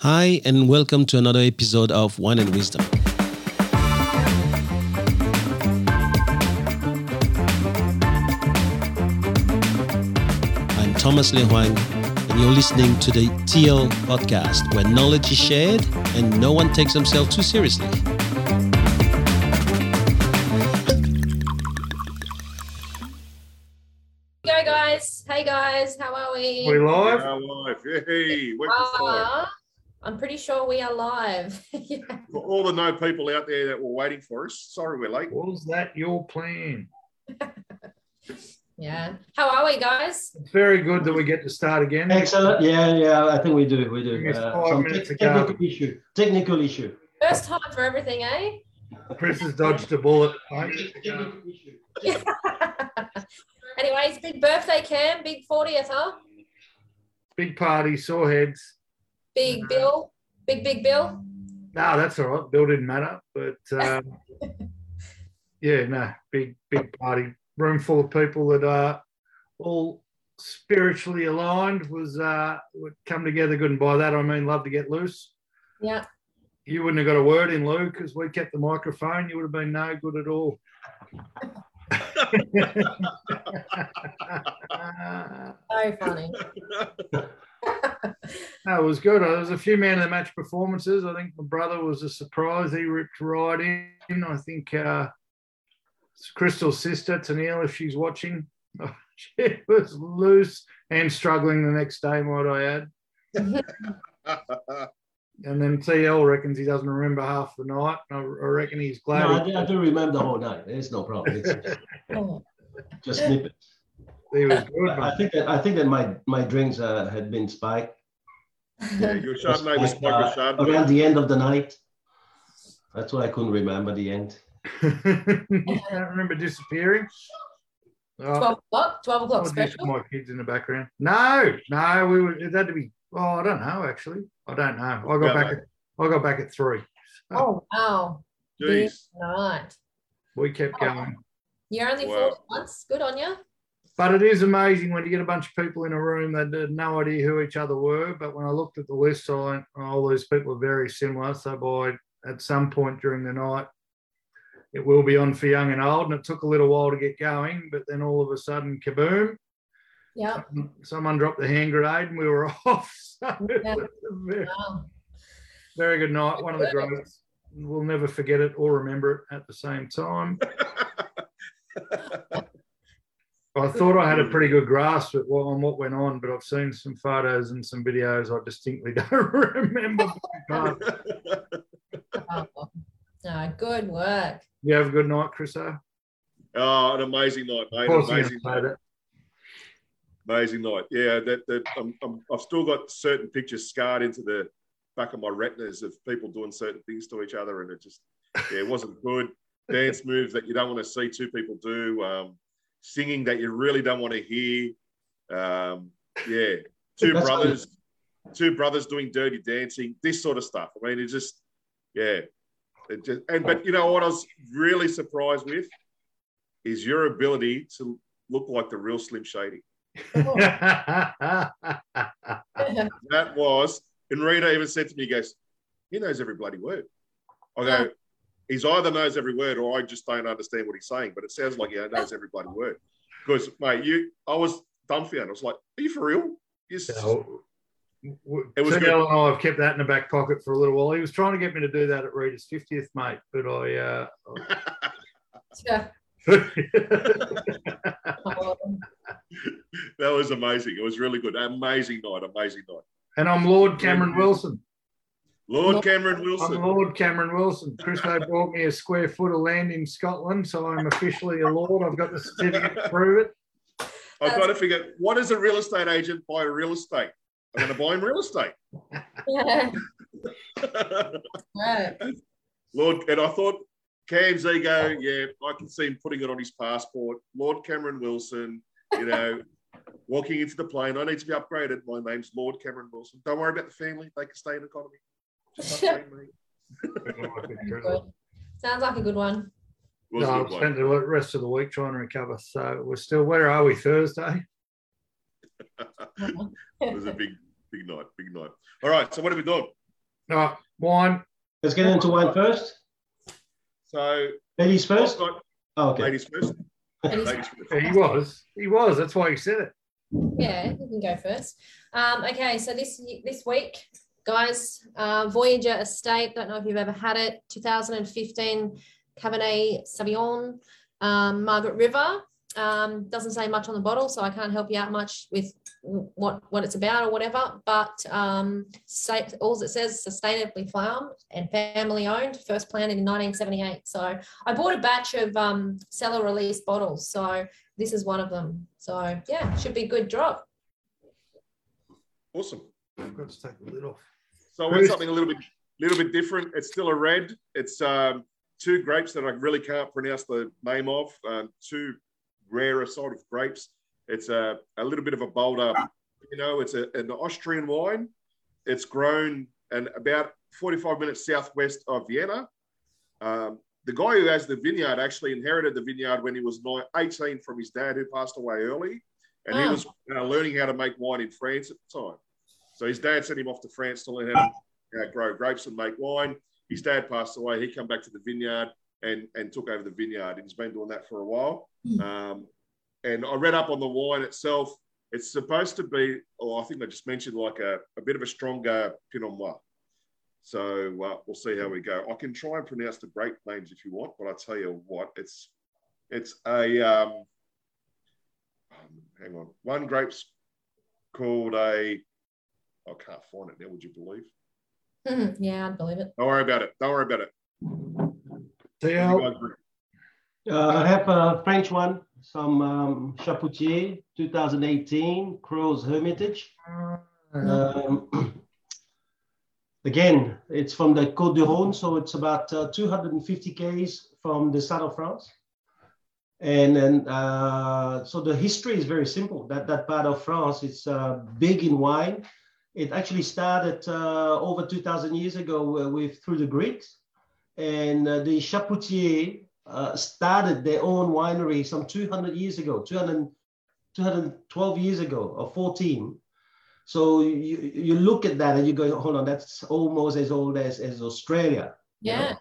Hi, and welcome to another episode of Wine and Wisdom. I'm Thomas Le Huang, and you're listening to the TL podcast, where knowledge is shared and no one takes themselves too seriously. go guys hey guys how are we We live? Our life. Hey, went to fire. Uh, i'm pretty sure we are live Yeah. For all the no people out there that were waiting for us, sorry we're late. Was that your plan? yeah how are we guys It's very good that we get to start again. Excellent. Yeah, yeah. I think we do. We do. It's Uh, five some minutes te- ago. technical issue. Technical issue. first time for everything eh Chris has dodged a bullet. mate. Technical issue. anyways big birthday cam big 40th huh Big party, sore heads. Big bill big big bill No, that's all right. Bill didn't matter. But um, yeah, no, big, big party. Room full of people that are all spiritually aligned was uh, would come together good. And by that, I mean love to get loose. yeah You wouldn't have got a word in, Lou, because we kept the microphone. You would have been no good at all. so funny No, it was good. There was a few man of the match performances. I think my brother was a surprise. He ripped right in. I think uh, Crystal's sister, Tennille, if she's watching, she was loose and struggling the next day, might I add. And then TL reckons he doesn't remember half the night. I I reckon he's glad. No, I he- do, I do remember the whole night. There's no problem. It's Oh, just snippets. he was good. I mate. think that I think that my my drinks uh, had been spiked yeah, your Chardonnay was Spiked, uh, Chardonnay. around the end of the night. That's why I couldn't remember the end. I don't remember disappearing? Oh, 12 o'clock 12 o'clock Oh, special my kids in the background. No, no, we were. It had to be. Oh, I don't know. Actually, I don't know. I got Yeah, back. mate. At, I got back at three. oh, oh. wow Big Jeez. night We kept Oh. going. you're only Wow. 40 months good on you But it is amazing when you get a bunch of people in a room that had no idea who each other were. But when I looked at the list, I went, oh, all these people are very similar. So by at some point during the night, it will be on for young and old. And it took a little while to get going, but then all of a sudden, kaboom! Yeah Someone dropped the hand grenade, and we were off. So Yeah. very, wow very good night. One of the greats. We'll never forget it or remember it at the same time. I thought I had a hmm. pretty good grasp at what, on what went on, but I've seen some photos and some videos I distinctly don't remember. But Oh, no, good work you have a good night, Chris. O? oh, an amazing night, Of mate. course, Amazing night. it. Amazing night. Yeah, that, that I'm, I'm, I've still got certain pictures scarred into the back of my retinas of people doing certain things to each other, and it just yeah, it wasn't good. Dance moves that you don't want to see two people do, um, singing that you really don't want to hear. Um, yeah, two That's brothers, two brothers doing dirty dancing, this sort of stuff. I mean, it just yeah, it just and but you know what I was really surprised with is your ability to look like the real Slim Shady. That was, and Rita even said to me, he goes, he knows every bloody word. I go, Yeah. he's either knows every word or I just don't understand what he's saying, but it sounds like he knows every bloody word. Because, mate, you, I was dumbfounded. I was like, are you for real? You s- It was TL good. and I have kept that in the back pocket for a little while. He was trying to get me to do that at Rita's 50th, mate, but I. Uh, Yeah. That was amazing. It was really good. Amazing night. Amazing night. and I'm Lord Cameron Wilson. Lord Cameron I'm Wilson. Lord Cameron Wilson. Christo bought me a square foot of land in Scotland, so I'm officially a lord. I've got the certificate to prove it. I've got to figure, what does a real estate agent buy real estate? I'm going to buy him real estate. yeah. Right. Lord, and I thought Cam's ego, yeah, I can see him putting it on his passport. Lord Cameron Wilson, you know, walking into the plane. I need to be upgraded. My name's Lord Cameron Wilson. Don't worry about the family; they can stay in economy. Just upgrade me. Sounds like a good one. It was No, a I've good spent the rest of the week trying to recover. So we're still, where are we, Thursday? It was a big, big night, big night. All right, so what have we doing? All right, wine. Let's get into wine first. So Ladies first. got Oh, okay. ladies first. Ladies Ladies first. Yeah, he was. He was. That's why he said it. Yeah, you can go first. Um, okay, so this this week, guys, uh, Voyager Estate. Don't know if you've ever had it. 2015 Cabernet Sauvignon, um, Margaret River. Um, doesn't say much on the bottle, so I can't help you out much with what what it's about or whatever. But um, state, all it says sustainably farmed and family owned, first planted in 1978. So I bought a batch of um, cellar release bottles. So this is one of them. So yeah, should be a good drop. Awesome. I've got to take the lid off. So I want something a little bit, little bit different. It's still a red. It's um, two grapes that I really can't pronounce the name of. Um, two rarer sort of grapes. It's a, a little bit of a bolder. You know, it's a, an Austrian wine. It's grown and about 45 minutes southwest of Vienna. Um, the guy who has the vineyard actually inherited the vineyard when he was nine, 18 from his dad, who passed away early, and he Oh. was uh, learning how to make wine in France at the time. So his dad sent him off to France to learn how to uh, grow grapes and make wine. His dad passed away. He came back to the vineyard and, and took over the vineyard. And he's been doing that for a while. Hmm. Um, and I read up on the wine itself. It's supposed to be, or I think I just mentioned, like a, a bit of a stronger Pinot Noir. So uh, we'll see how we go. I can try and pronounce the grape names if you want, but I tell you what, it's it's a um, hang on. One grape's called a I can't find it now. Would you believe? Hmm, yeah, I'd believe it. Don't worry about it. Don't worry about it. See You how guys agree? Uh, I have a French one, some um, Chapoutier 2018 Crozes-Hermitage. Um, again, it's from the Côte du Rhône, so it's about uh, 250 k's from the south of France. And then, uh, so the history is very simple. That that part of France is uh, big in wine. It actually started uh, over 2,000 years ago uh, with through the Greeks, and uh, the Chapoutier uh, started their own winery some 200 years ago, 200, 212 years ago, or 14. So you, you look at that and you go, hold on, that's almost as old as, as Australia. you know? Yeah.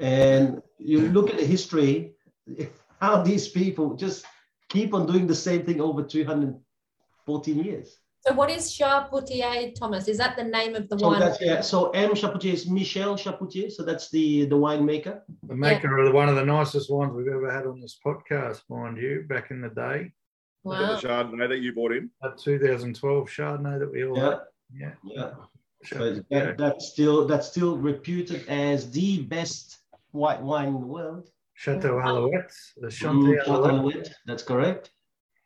And you look at the history, how these people just keep on doing the same thing over 214 years. So what is Charpentier, Thomas? Is that the name of the So wine? that's yeah. So M Chapoutier is Michel Chapoutier. So that's the the winemaker. the maker of the, one of the nicest wines we've ever had on this podcast, mind you, back in the day. Wow. The Chardonnay that you bought in. That 2012 Chardonnay that we all Yeah, had. Yeah. yeah. So that, that's still that's still reputed as the best white wine in the world. Chateau Alouette, the Chateau Alouette. Alouette, That's correct.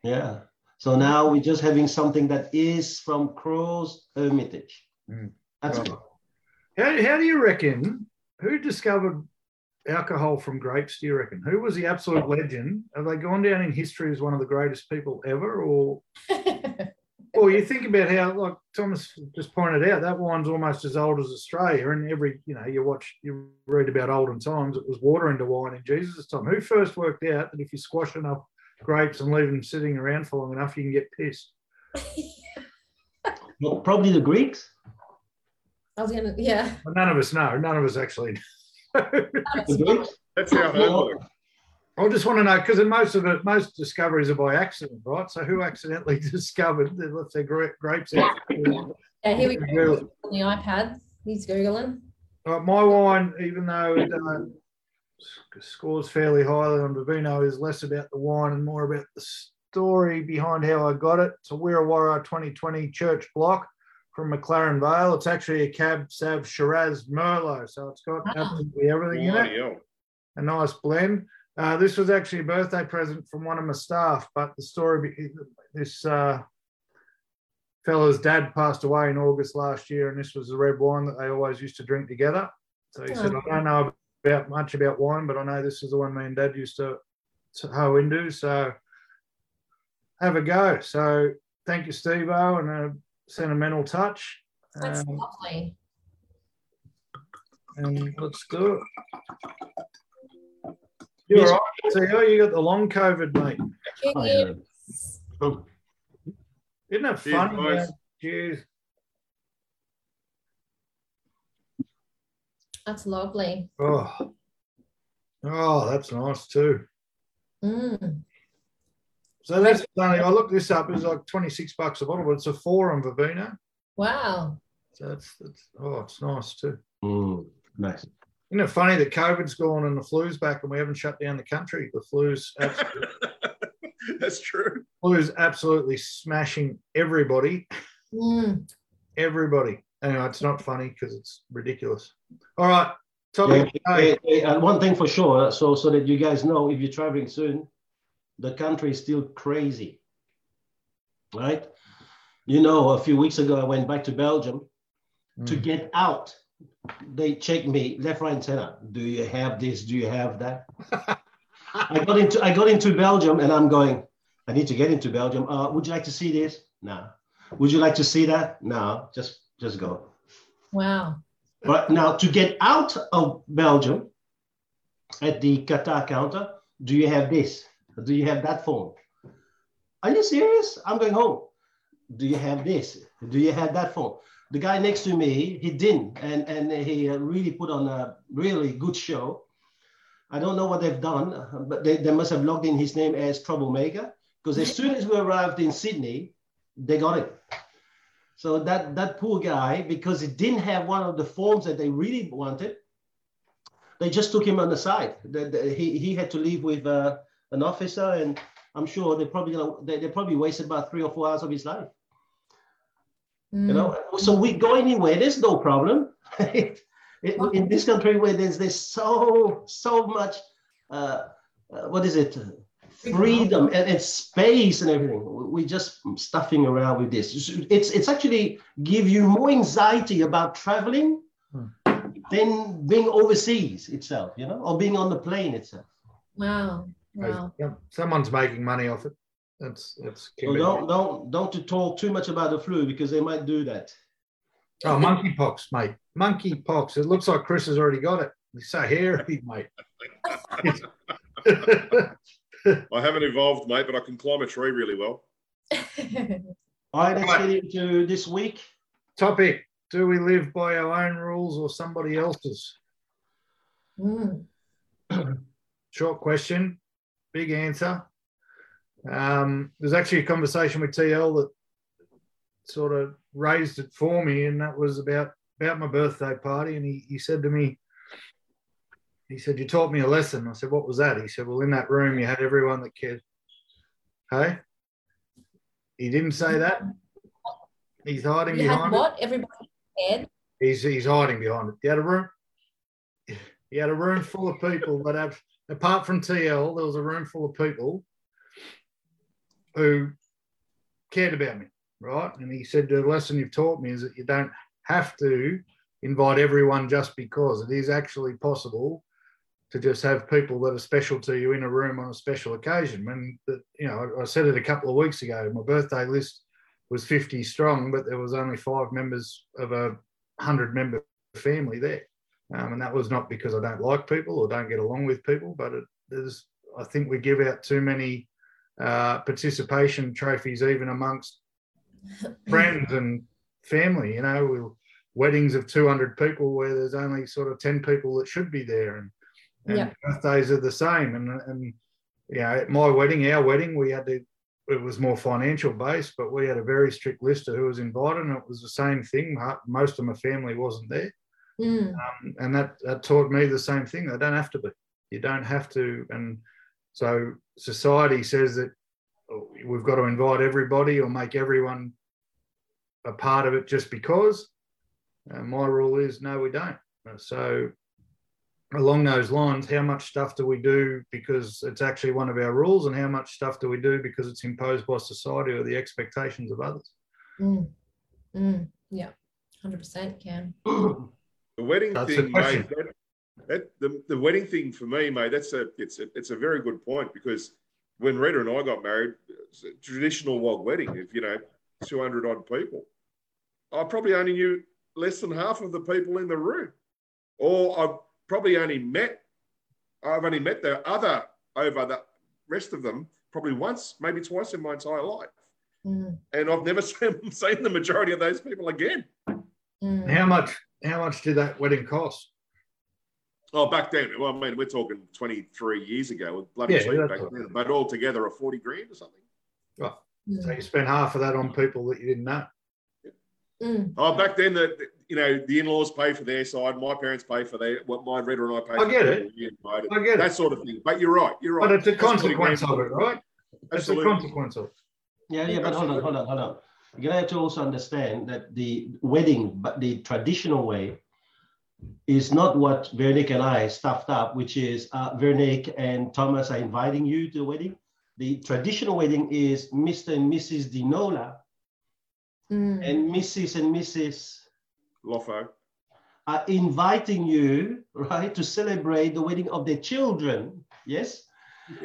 Yeah. So now we're just having something that is from Crozes-Hermitage. Mm. That's Right. good. How, how do you reckon? Who discovered alcohol from grapes? Do you reckon? Who was the absolute legend? Have they gone down in history as one of the greatest people ever, or Well, you think about how, like Thomas just pointed out, that wine's almost as old as Australia. And every, you know, you watch, you read about olden times, it was water into wine in Jesus' time. Who first worked out that if you squash enough grapes and leave them sitting around for long enough, you can get pissed? Well, probably the Greeks. I was gonna, yeah. But none of us know. None of us actually. know. The Greeks. That's how Herb Well, works. I just want to know because most of it, most discoveries are by accident, right? So who accidentally discovered that left their gra- grapes out? Yeah, here we go on the iPad. He's Googling. Uh, my wine, even though it uh, scores fairly highly on Vivino, is less about the wine and more about the story behind how I got it. It's a Wirra Wirra 2020 Church Block from McLaren Vale. It's actually a Cab Sav Shiraz Merlot, so it's got Wow. absolutely everything in it. Bloody. A nice blend. Uh, this was actually a birthday present from one of my staff, but the story, this uh, fella's dad passed away in August last year, and this was the red wine that they always used to drink together. So he said, Oh. I don't know about much about wine, but I know this is the one me and dad used to, to hoe into. So have a go. So thank you, Steve O, and a sentimental touch. That's Um, lovely. and let's do it. You're Yes. all right. So oh, you got the long COVID, mate. Yeah. Isn't it Cheers, fun? Cheers. That's lovely. Oh, oh, that's nice too. Mm. So that's only, I looked this up, it's like 26 bucks a bottle, but it's a four on Vivino. Wow. So that's, that's oh, it's nice too. Mm, nice. Isn't it funny that COVID's gone and the flu's back and we haven't shut down the country? The flu's absolutely, That's true. flu's absolutely smashing everybody, Mm. everybody. Anyway, it's not funny because it's ridiculous. All right, Yeah, topic. A. eh, and one thing for sure, so so that you guys know, if you're traveling soon, the country is still crazy, right? You know, a few weeks ago, I went back to Belgium to Mm. get out. They checked me left, right, and center. Do you have this? Do you have that? I got into I got into Belgium, and I'm going. I need to get into Belgium. Uh, would you like to see this? No. Would you like to see that? No. Just just go. Wow. But now to get out of Belgium at the Qatar counter, do you have this? Do you have that phone? Are you serious? I'm going home. Do you have this? Do you have that phone? The guy next to me, he didn't, and and he really put on a really good show. I don't know what they've done, but they, they must have logged in his name as troublemaker because as soon as we arrived in Sydney, they got it. So that that poor guy, because he didn't have one of the forms that they really wanted, they just took him on the side. The- the- he, he had to leave with uh, an officer, and I'm sure they probably gonna, they, they probably wasted about three or four hours of his life. Mm. You know, so we go anywhere. There's no problem. It- in this country where there's there's so so much uh, uh, what is it freedom and, and space and everything. We're just stuffing around with this it's it's actually give you more anxiety about traveling Hmm. than being overseas itself you know or being on the plane itself Wow. Wow. Yeah, Someone's making money off it. That's that's. so don't don't don't talk too much about the flu because they might do that Oh, monkeypox, mate. Monkeypox. It looks like Chris has already got it. He's so hairy, mate. I haven't evolved, mate, but I can climb a tree really well. all right let's get into this week Topic: Do we live by our own rules or somebody else's? Mm. Short question, big answer. Um, there's actually a conversation with TL that sort of raised it for me, and that was about about my birthday party. And he, he said to me, he said, "You taught me a lesson." I said, "What was that?" He said, "Well, in that room, you had everyone that cared." Hey, he didn't say that. He's hiding You had behind it. what? Everybody scared? He's he's hiding behind it. He had a room. He had a room full of people that have, apart from TL, there was a room full of people who cared about me, right? And he said the lesson you've taught me is that you don't have to invite everyone just because it is actually possible to just have people that are special to you in a room on a special occasion. When the, you know, I said it a couple of weeks ago. My birthday list was 50 strong, but there was only five members of a 100 member family there. Um, and that was not because I don't like people or don't get along with people, but it, there's, I think we give out too many uh, participation trophies, even amongst friends and family. You know, we'll, weddings of 200 people where there's only sort of 10 people that should be there. And, and Yeah. birthdays are the same. And, and, you know, at my wedding, our wedding, we had to, it was more financial based, but we had a very strict list of who was invited. And it was the same thing. Most of my family wasn't there. Mm. Um, and that, that taught me the same thing. They don't have to be. You don't have to. And so society says that oh, we've got to invite everybody or make everyone a part of it just because. Uh, my rule is no, we don't. So along those lines, how much stuff do we do because it's actually one of our rules, and how much stuff do we do because it's imposed by society or the expectations of others? Mm. Mm. Yeah. 100% can. The wedding That's thing, mate. That, that the, the wedding thing for me, mate. That's a it's a it's a very good point because when Rita and I got married, it's a traditional log wedding of you know two hundred odd people. I probably only knew less than half of the people in the room, or I've probably only met I've only met the other over the rest of them probably once, maybe twice in my entire life, Mm. and I've never seen, seen the majority of those people again. Mm. How much? How much did that wedding cost? Oh, back then, well, I mean, we're talking 23 years ago. Bloody Yeah, cheap back then. But all together, a 40 grand or something. yeah So you spent half of that on people that you didn't know. Mm. Oh, back then, the, the- you know the in-laws pay for their side, my parents pay for their what my Rita and I pay. I for get it. yeah, I get that it. sort of thing. But you're right. You're right. But it's a That's consequence of it, right? It's a consequence of it. Yeah, yeah, but hold on, hold on, hold on. You're gonna have to also understand that the wedding, but the traditional way, is not what Vernick and I stuffed up, which is uh, Vernick and Thomas are inviting you to the wedding. The traditional wedding is Mr. and Mrs. Dinola Mm. and Mrs. and Mrs. Lofo. are inviting you, right, to celebrate the wedding of their children. Yes.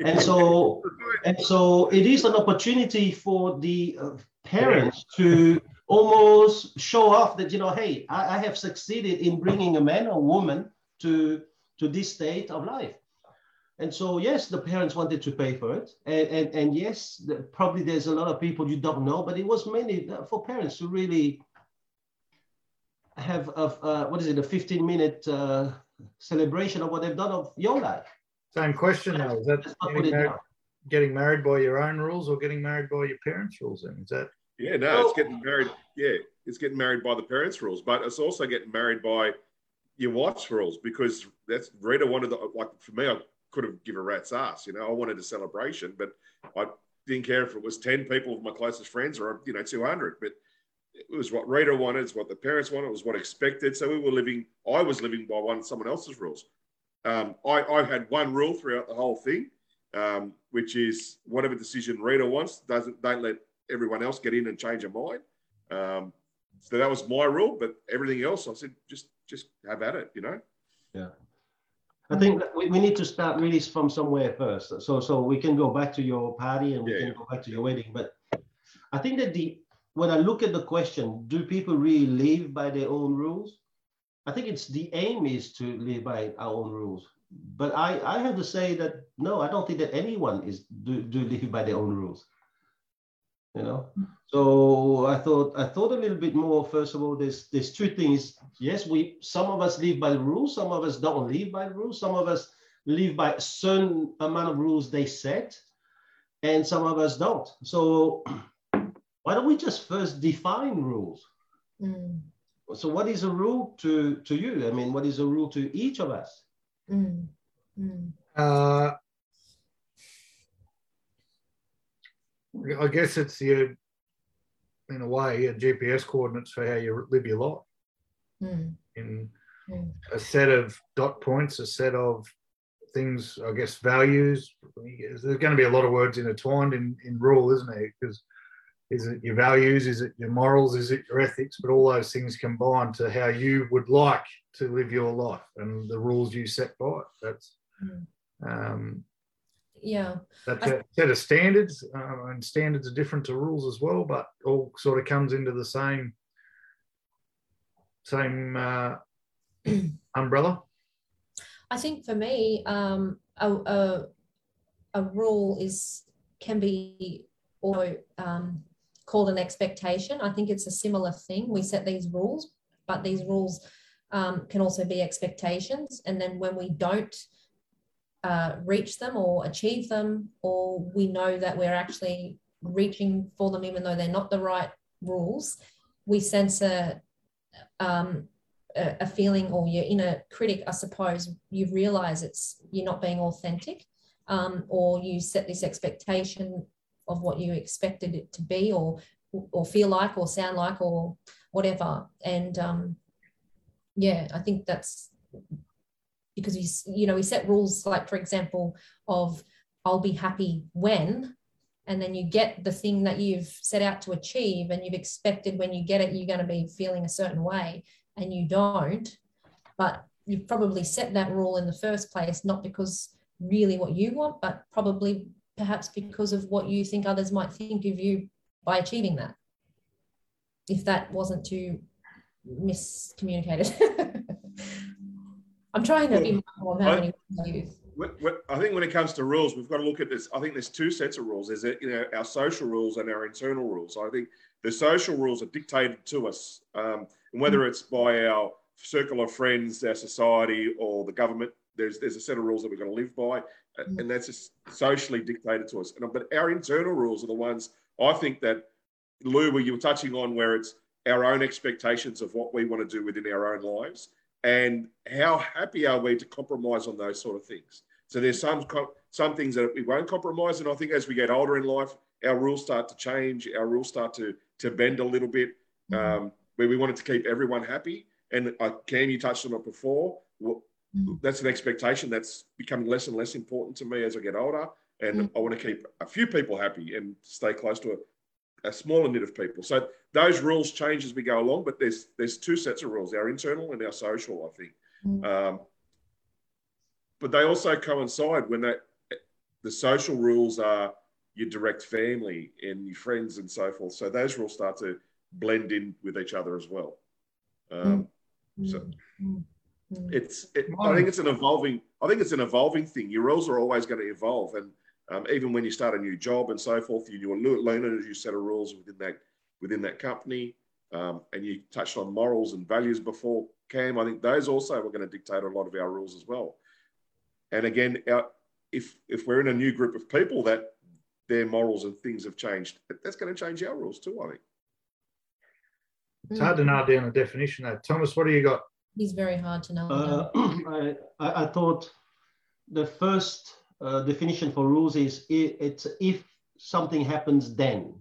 And so, and so it is an opportunity for the uh, parents to almost show off that, you know, hey, I, I have succeeded in bringing a man or woman to, to this state of life. And so, yes, the parents wanted to pay for it. And, and, and yes, the, probably there's a lot of people you don't know, but it was mainly uh, for parents to really have a, uh, what is it, a 15 minute uh, celebration of what they've done of your life. Same question though. Is that Let's not put getting married, getting married by your own rules or getting married by your parents' rules? Then is that Yeah, no, it's getting married. Yeah, it's getting married by the parents' rules, but it's also getting married by your wife's rules because that's Rita wanted the like for me. I could have given a rat's ass. You know, I wanted a celebration, but I didn't care if it was ten people of my closest friends or you know two hundred. But it was what Rita wanted. It's what the parents wanted. It was what expected. So we were living. I was living by one someone else's rules. Um, I, I had one rule throughout the whole thing, um, which is whatever decision Rita wants, doesn't don't let everyone else get in and change their mind. Um, so that was my rule, but everything else, I said, just just have at it, you know. Yeah. I think we, we need to start really from somewhere first. So so we can go back to your party and we Yeah, can go back to your wedding. But I think that the when I look at the question, do people really live by their own rules? I think it's the aim is to live by our own rules. But I, I have to say that no, I don't think that anyone is do, do live by their own rules. You know, so I thought I thought a little bit more. First of all, there's there's two things. Yes, we some of us live by the rules, some of us don't live by the rules, some of us live by a certain amount of rules they set, and some of us don't. So why don't we just first define rules? Mm. So what is a rule to to you? I mean, what is a rule to each of us? Mm. Mm. Uh, I guess it's your, in a way, your GPS coordinates for how you live your life. Mm. In Mm. a set of dot points, a set of things, I guess, values. There's going to be a lot of words intertwined in, in rule, isn't it? Because is it your values? Is it your morals? Is it your ethics? But all those things combine to how you would like to live your life and the rules you set by it. That's Mm. um, Yeah. that's a set of standards, uh, and standards are different to rules as well, but all sort of comes into the same same uh, umbrella. I think for me, um, a, a, a rule is can be also um, called an expectation. I think it's a similar thing. We set these rules, but these rules um, can also be expectations. And then when we don't uh, reach them or achieve them, or we know that we're actually reaching for them, even though they're not the right rules, we sense a um, a, feeling or your inner critic, I suppose, you realize it's you're not being authentic, um, or you set this expectation of what you expected it to be, or or feel like, or sound like, or whatever. And um, yeah, I think that's because you you know we set rules like for example of I'll be happy when. And then you get the thing that you've set out to achieve, and you've expected when you get it, you're going to be feeling a certain way and you don't, but you've probably set that rule in the first place, not because really what you want, but probably perhaps because of what you think others might think of you by achieving that. If that wasn't too miscommunicated. I'm trying to be more of how many I use. What, what, I think when it comes to rules, we've got to look at this. I think there's two sets of rules. There's you know our social rules and our internal rules. I think the social rules are dictated to us, um, and whether it's by our circle of friends, our society, or the government. There's there's a set of rules that we're going to live by. And that's just socially dictated to us. And, but our internal rules are the ones I think that Lou, where you were touching on, where it's our own expectations of what we want to do within our own lives, and how happy are we to compromise on those sort of things. So there's some some things that we won't compromise, and I think as we get older in life, our rules start to change. Our rules start to to bend a little bit, um, where we wanted to keep everyone happy. And uh, Cam, you touched on it before. Well, Mm. That's an expectation that's becoming less and less important to me as I get older. And Mm. I want to keep a few people happy and stay close to a, a smaller knit of people. So those rules change as we go along, but there's there's two sets of rules: our internal and our social. I think, Mm. um, but they also coincide when that the social rules are your direct family and your friends and so forth. So those rules start to blend in with each other as well. Um, so- Mm. Mm. It's it, I think it's an evolving I think it's an evolving thing. Your rules are always going to evolve, and um, even when you start a new job and so forth, you, you're learning as you set of rules within that within that company. Um, and you touched on morals and values before, Cam. I think those also are going to dictate a lot of our rules as well. And again, our, if if we're in a new group of people that their morals and things have changed, that's going to change our rules too. I think. It's hard to nail down a definition. Though. Thomas, what do you got? He's very hard to know. Uh, I, I thought the first uh, definition for rules is i it's if something happens then.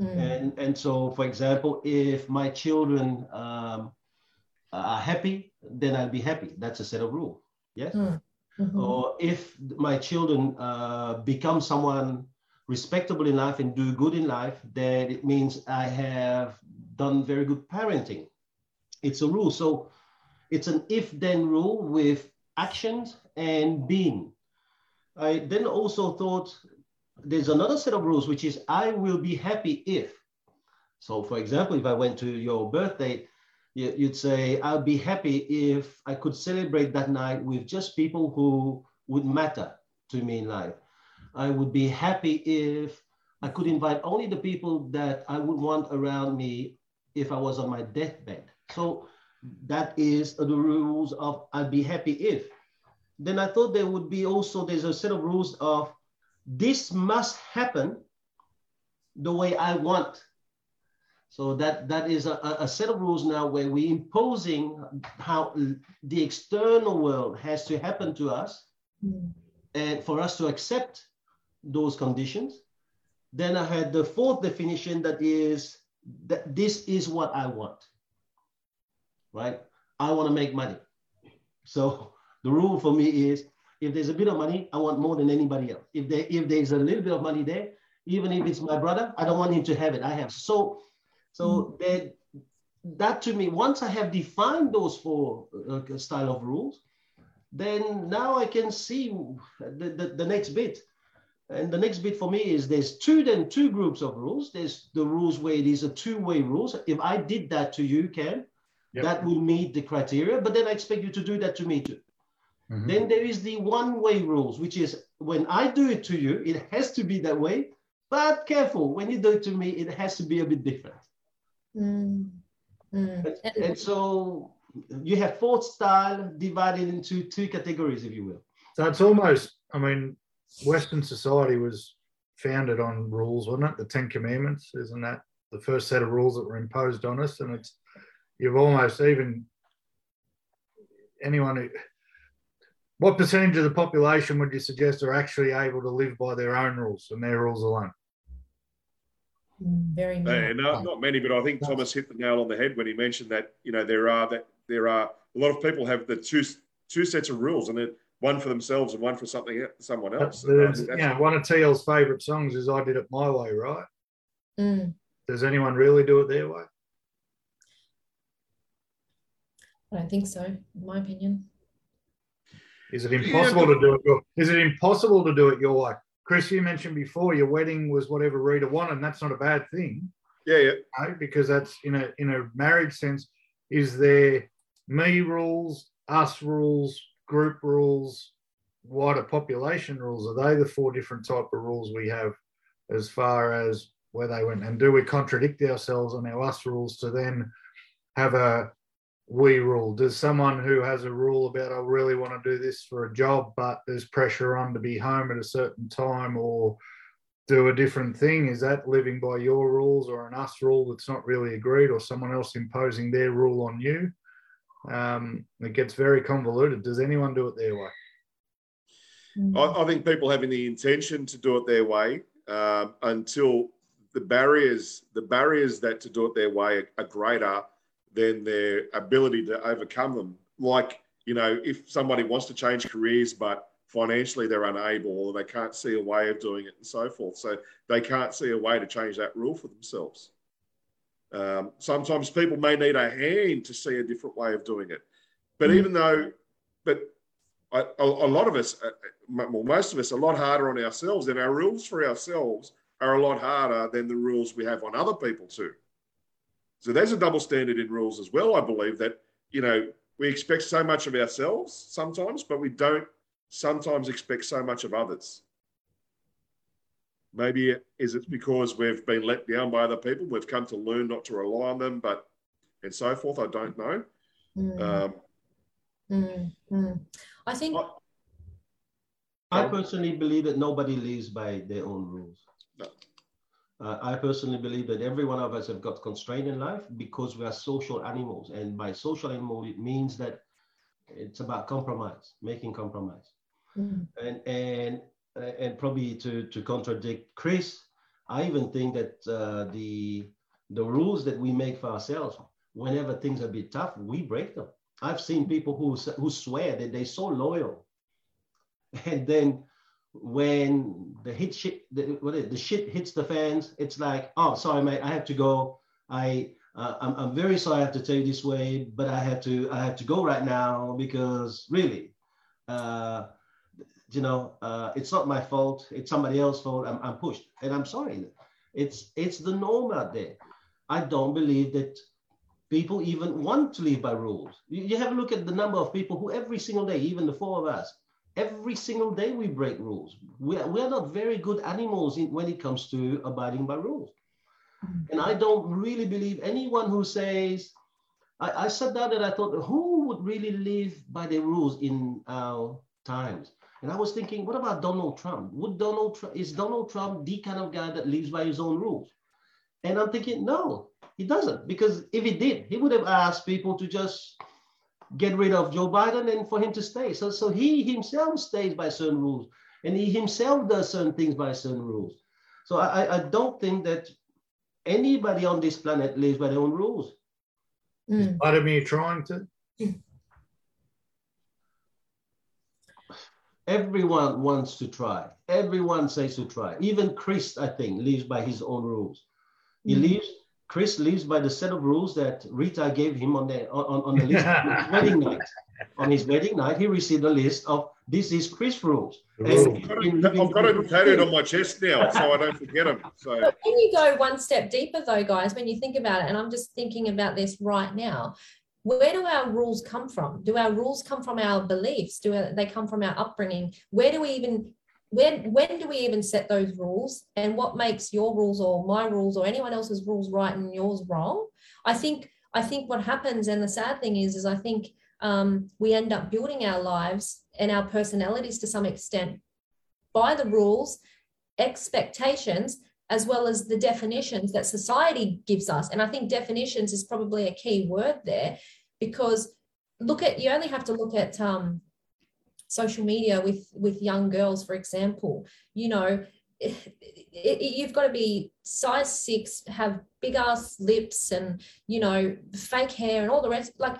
Mm. And, and so, for example, if my children um, are happy, then I'll be happy. That's a set of rules. Yes. Mm. Mhm. Or if my children uh, become someone respectable in life and do good in life, then it means I have done very good parenting. It's a rule. So it's an if then rule with actions and being. I then also thought there's another set of rules, which is I will be happy if. So, for example, if I went to your birthday, you- you'd say, I'll be happy if I could celebrate that night with just people who would matter to me in life. I would be happy if I could invite only the people that I would want around me if I was on my deathbed. So that is the rules of I'll be happy if. Then I thought there would be also, there's a set of rules of this must happen the way I want. So that, that is a, a set of rules now where we're imposing how the external world has to happen to us Mm. and for us to accept those conditions. Then I had the fourth definition that is that this is what I want. Right? I want to make money. So the rule for me is if there's a bit of money, I want more than anybody else. If there if there's a little bit of money there, even if it's my brother, I don't want him to have it. I have. So so that that to me, once I have defined those four uh, style of rules, then now I can see the, the, the next bit. And the next bit for me is there's two then two groups of rules. There's the rules where it is a two-way rules. If I did that to you, Ken, Yep. that will meet the criteria, but then I expect you to do that to me too. Mhm. Then there is the one-way rules, which is when I do it to you, it has to be that way. But careful, when you do it to me, it has to be a bit different. Mm. Mm. And, and so you have fourth style divided into two categories, if you will. So it's almost, I mean, Western society was founded on rules, wasn't it? The Ten Commandments, isn't that the first set of rules that were imposed on us? And it's, you've almost even, anyone who, what percentage of the population would you suggest are actually able to live by their own rules and their rules alone? Very Uh, no, not many, but I think Thomas hit the nail on the head when he mentioned that you know there are that there are a lot of people have the two two sets of rules and it, one for themselves and one for something someone else. And I There's, that's- know, one of TL's favourite songs is I Did It My Way, right? Mm. Does anyone really do it their way? I don't think so, in my opinion. Is it impossible to do it? Your, is it impossible to do it your way? Chris, you mentioned before your wedding was whatever Rita wanted, and that's not a bad thing, yeah, yeah. right? because that's in a in a marriage sense. Is there me rules, us rules, group rules, wider population rules? Are they the four different type of rules we have as far as where they went? And do we contradict ourselves on our us rules to then have a we rule? Does someone who has a rule about I really want to do this for a job, but there's pressure on to be home at a certain time or do a different thing? Is that living by your rules or an us rule that's not really agreed, or someone else imposing their rule on you? Um, it gets very convoluted. Does anyone do it their way? I, I think people having the intention to do it their way um, until the barriers, the barriers that to do it their way are, are greater than their ability to overcome them. Like, you know, if somebody wants to change careers, but financially they're unable or they can't see a way of doing it and so forth. So they can't see a way to change that rule for themselves. Um, sometimes people may need a hand to see a different way of doing it. But mm. even though, but a, a, a, lot of us, uh, well, most of us, a lot harder on ourselves, and our rules for ourselves are a lot harder than the rules we have on other people too. So there's a double standard in rules as well. I believe that you know we expect so much of ourselves sometimes, but we don't sometimes expect so much of others. Maybe is it because we've been let down by other people? We've come to learn not to rely on them, but and so forth. I don't know. Mm. Um, mm, mm. I think. I, I personally believe that nobody lives by their own rules. Uh, I personally believe that every one of us have got constraint in life because we are social animals, and by social animal it means that it's about compromise, making compromise, mm. and and uh, and probably to, to contradict Chris, I even think that uh, the the rules that we make for ourselves, whenever things are a bit tough, we break them. I've seen people who who swear that they're so loyal, and then when the hit shit the, what is, the shit hits the fans, it's like, oh, sorry, mate, I have to go. I uh, I'm, I'm very sorry I have to tell you this way, but I have to I have to go right now because really, uh, you know, uh, it's not my fault. It's somebody else's fault. I'm, I'm pushed, and I'm sorry. It's it's the norm out there. I don't believe that people even want to live by rules. You, you have a look at the number of people who every single day, even the four of us, every single day we break rules. We are, we are not very good animals in, when it comes to abiding by rules. Mm-hmm. And I don't really believe anyone who says, I, I sat down and I thought, who would really live by the rules in our times? And I was thinking, what about Donald Trump? Would Donald Trump is Donald Trump the kind of guy that lives by his own rules? And I'm thinking, no, he doesn't. Because if he did, he would have asked people to just get rid of Joe Biden and for him to stay. So, so he himself stays by certain rules and he himself does certain things by certain rules. So I, I don't think that anybody on this planet lives by their own rules. Mm. Vladimir trying to? Everyone wants to try. Everyone says to try. Even Chris, I think, lives by his own rules. He mm-hmm. lives. Chris lives by the set of rules that Rita gave him on the on, on the list on his wedding night. On his wedding night, he received a list of this is Chris rules. I've got, it, I've got it tattooed on my chest now, so I don't forget them. So but when you go one step deeper, though, guys, when you think about it, and I'm just thinking about this right now, where do our rules come from? Do our rules come from our beliefs? Do they come from our upbringing? Where do we even when when do we even set those rules? And what makes your rules or my rules or anyone else's rules right and yours wrong? I think I think what happens, and the sad thing is, is I think um, we end up building our lives and our personalities to some extent by the rules, expectations, as well as the definitions that society gives us. And I think definitions is probably a key word there because look at you only have to look at um, social media with with young girls, for example. You know, it, it, you've got to be size six, have big ass lips, and you know, fake hair and all the rest. Like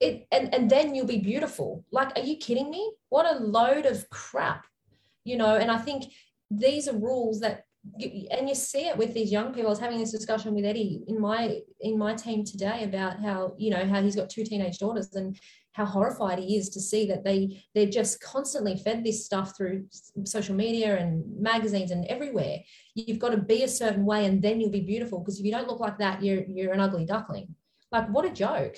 it, and and then you'll be beautiful. Like, are you kidding me? What a load of crap, you know. And I think these are rules that and you see it with these young people. I was having this discussion with Eddie in my in my team today about how you know how he's got two teenage daughters and how horrified he is to see that they they're just constantly fed this stuff through social media and magazines and everywhere. You've got to be a certain way and then you'll be beautiful because if you don't look like that, you're you're an ugly duckling. Like what a joke,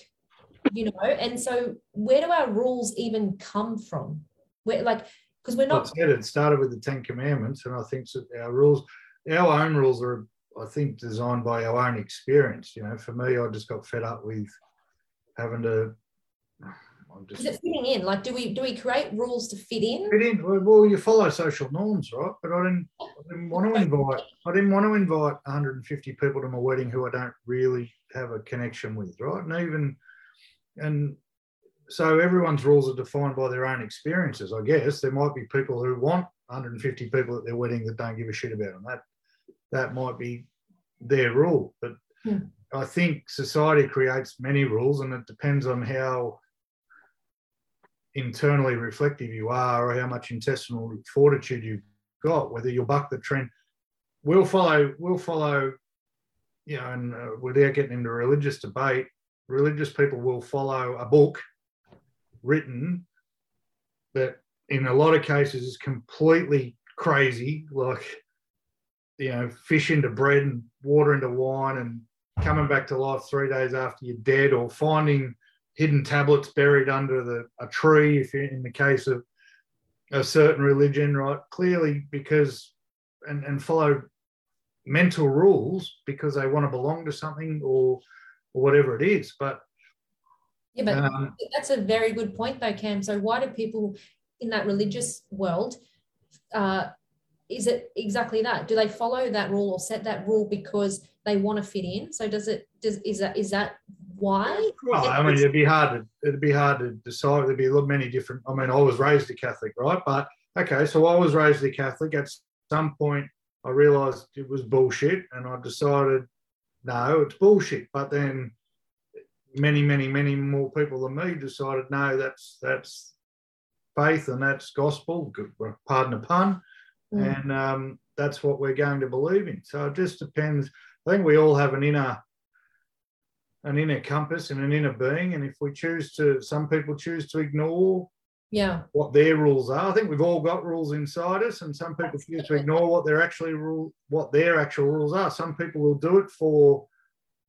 you know. And so where do our rules even come from? Where like because we're not. Said, it started with the Ten Commandments, and I think our rules, our own rules are, I think, designed by our own experience. You know, for me, I just got fed up with having to. I'm Is it fitting in? Like, do we do we create rules to fit in? fit in. Well, well, you follow social norms, right? But I didn't, I didn't want to invite. I didn't want to invite 150 people to my wedding who I don't really have a connection with, right? And even, and so everyone's rules are defined by their own experiences. I guess there might be people who want 150 people at their wedding that don't give a shit about them. That that might be their rule, but Hmm. I think society creates many rules, and it depends on how internally reflective you are or how much intestinal fortitude you've got, whether you'll buck the trend. We'll follow, we'll follow, you know, and uh, without getting into religious debate, religious people will follow a book written that in a lot of cases is completely crazy, like, you know, fish into bread and water into wine and coming back to life three days after you're dead or finding hidden tablets buried under the, a tree, if in the case of a certain religion, right? Clearly, because and, and follow mental rules because they want to belong to something or or whatever it is. But Yeah, but um, that's a very good point, though, Cam. So why do people in that religious world? Uh, is it exactly that? Do they follow that rule or set that rule because they want to fit in? So does it? Does is that is that why? well, I mean, it'd be hard to it'd be hard to decide. There'd be a lot many different. I mean, I was raised a Catholic, right? But okay, so I was raised a Catholic. At some point, I realised it was bullshit, and I decided, no, it's bullshit. But then, many, many, many more people than me decided, no, that's that's faith and that's gospel. Pardon the pun. Mm. and um, that's what we're going to believe in. So it just depends. I think we all have an inner an inner compass and an inner being, and if we choose to, some people choose to ignore Yeah, what their rules are. I think we've all got rules inside us, and some people choose to ignore what their actually rule, what their actual rules are. Some people will do it for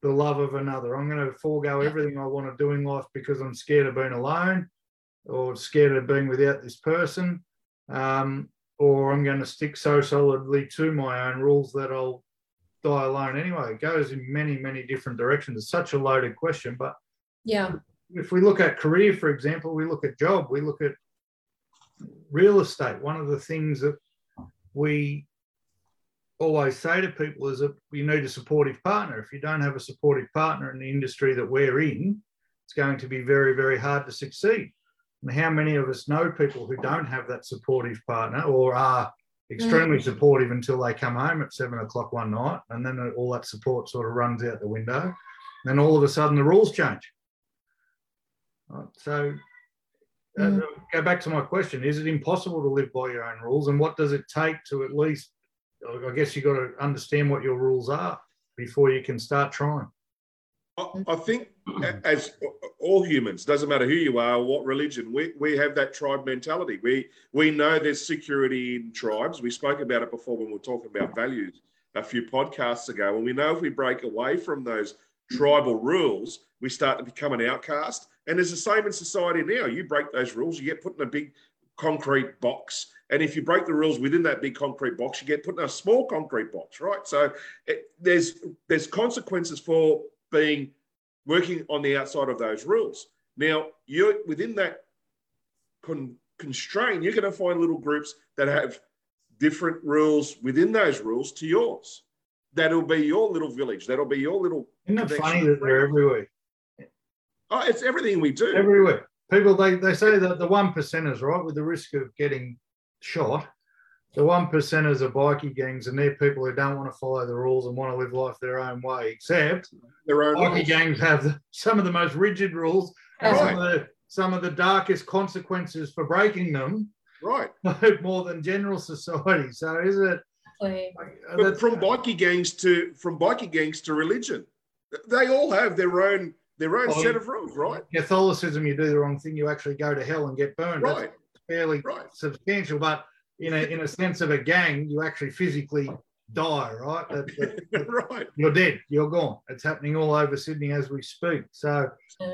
the love of another. I'm going to forego everything I want to do in life because I'm scared of being alone, or scared of being without this person, um, or I'm going to stick so solidly to my own rules that I'll die alone anyway. It goes in many, many different directions. It's such a loaded question, but yeah, if we look at career, for example, we look at job, we look at real estate. One of the things that we always say to people is that you need a supportive partner. If you don't have a supportive partner in the industry that we're in, it's going to be very, very hard to succeed. And how many of us know people who don't have that supportive partner or are extremely supportive until they come home at seven o'clock one night and then all that support sort of runs out the window. Then all of a sudden the rules change. Right, So uh, Mm. go back to my question: Is it impossible to live by your own rules, and what does it take to at least? I guess you've got to understand what your rules are before you can start trying. I, mm. I think mm-hmm. as all humans, doesn't matter who you are, what religion, we, we have that tribe mentality. We we know there's security in tribes. We spoke about it before when we were talking about values a few podcasts ago. And we know if we break away from those mm-hmm. tribal rules, we start to become an outcast. And it's the same in society now. You break those rules, you get put in a big concrete box. And if you break the rules within that big concrete box, you get put in a small concrete box, right? So it, there's there's consequences for being working on the outside of those rules. Now, you're within that con- constraint, you're going to find little groups that have different rules within those rules to yours. That'll be your little village. That'll be your little. Isn't it funny that they're everywhere? Oh, it's everything we do. Everywhere. People they, they say that the one percenters, right, with the risk of getting shot, the one percenters are bikie gangs and they're people who don't want to follow the rules and want to live life their own way. Except Their own bikie rules. gangs have the, some of the most rigid rules and Right. some of the some of the darkest consequences for breaking them, Right. more than general society. So is it? exactly. uh, But from bikie gangs to from bikie gangs to religion, they all have their own their own Oh, set of rules, right? Catholicism, you do the wrong thing, you actually go to hell and get burned. That's Right. fairly Right. substantial, but in a in a sense of a gang, you actually physically die, right? That- that- right. you're dead, you're gone. It's happening all over Sydney as we speak. So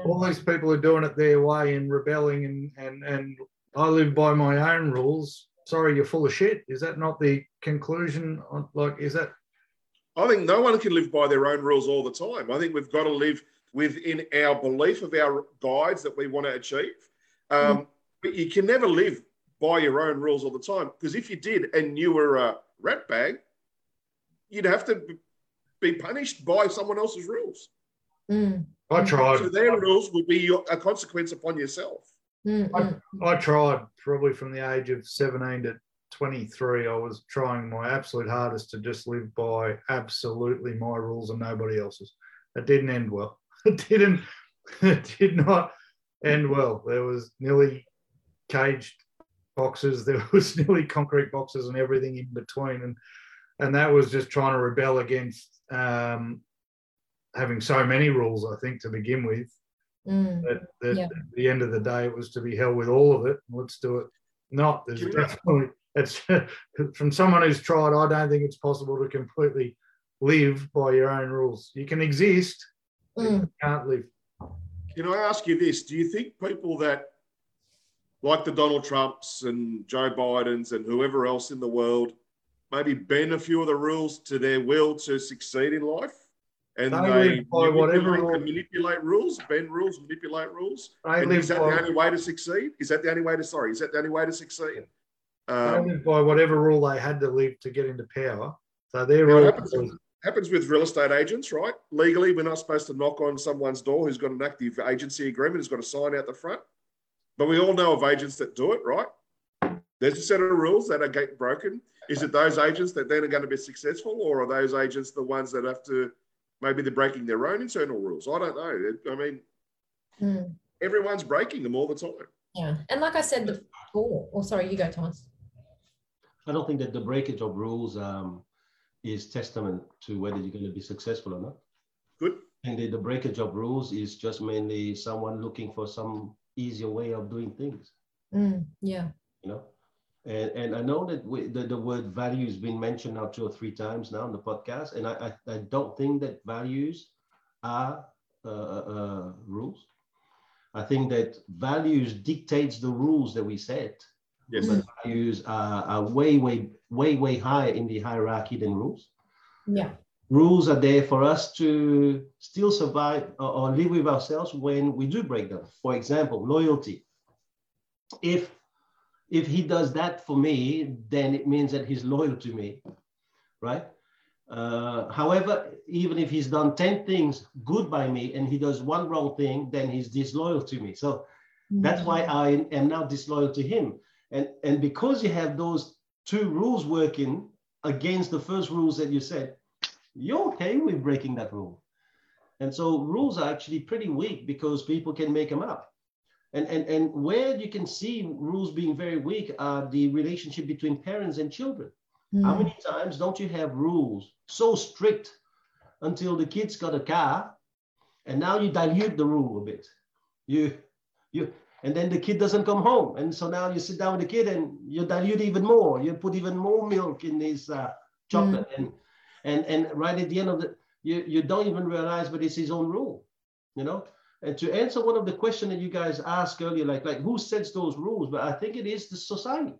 all these people are doing it their way and rebelling and and and I live by my own rules. Sorry, you're full of shit. Is that not the conclusion? on- Like, is that I think no one can live by their own rules all the time. I think we've got to live within our belief of our guides that we want to achieve. Um, mm. But you can never live by your own rules all the time because if you did and you were a rat bag, you'd have to be punished by someone else's rules. Mm. I tried. So their rules would be your, a consequence upon yourself. Mm, I, I tried probably from the age of 17 to 23. I was trying my absolute hardest to just live by absolutely my rules and nobody else's. It didn't end well. It didn't. It did not end well. There was nearly caged boxes. There was nearly concrete boxes and everything in between, and and that was just trying to rebel against um, having so many rules. I think to begin with, mm. that, that yeah. at the end of the day, it was to be held with all of it. Let's do it. Not there's definitely it's from someone who's tried. I don't think it's possible to completely live by your own rules. You can exist, mm. you can't live. Can I ask you this? Do you think people that like the Donald Trumps and Joe Bidens and whoever else in the world maybe bend a few of the rules to their will to succeed in life? And they, they by whatever rule, manipulate rules, bend rules, manipulate rules. And is that the only way to succeed? Is that the only way to sorry? Is that the only way to succeed? Um, live by whatever rule they had to live to get into power. So their rule happens, happens with real estate agents, right? Legally, we're not supposed to knock on someone's door who's got an active agency agreement, who's got a sign out the front. But we all know of agents that do it, right? There's a set of rules that are getting broken. Is it those agents that then are going to be successful, or are those agents the ones that have to maybe they're breaking their own internal rules? I don't know. I mean, mm. everyone's breaking them all the time. Yeah, and like I said before, or oh, sorry, you go, Thomas. I don't think that the breakage of rules um, is testament to whether you're going to be successful or not. Good. And the, the breakage of rules is just mainly someone looking for some easier way of doing things. Mm, yeah. You know, and, and I know that we, the, the word value has been mentioned now two or three times now in the podcast, and I, I, I don't think that values are uh, uh, uh rules. I think that values dictates the rules that we set. Yes. But values are, are way, way, way, way higher in the hierarchy than rules. Yeah rules are there for us to still survive or, or live with ourselves when we do break them. For example, loyalty. If if he does that for me, then it means that he's loyal to me, right? Uh, however, even if he's done 10 things good by me and he does one wrong thing, then he's disloyal to me. So mm-hmm. that's why I am now disloyal to him. And, and because you have those two rules working against the first rules that you said, you're okay with breaking that rule. And so rules are actually pretty weak because people can make them up. And, and, and where you can see rules being very weak are the relationship between parents and children. Mm. How many times don't you have rules so strict until the kids got a car and now you dilute the rule a bit. You, you, and then the kid doesn't come home. And so now you sit down with the kid and you dilute even more. You put even more milk in his uh, chocolate. Mm. And and and right at the end of the you, you don't even realize but it's his own rule you know? And to answer one of the questions that you guys asked earlier like like who sets those rules? But i think it is the society.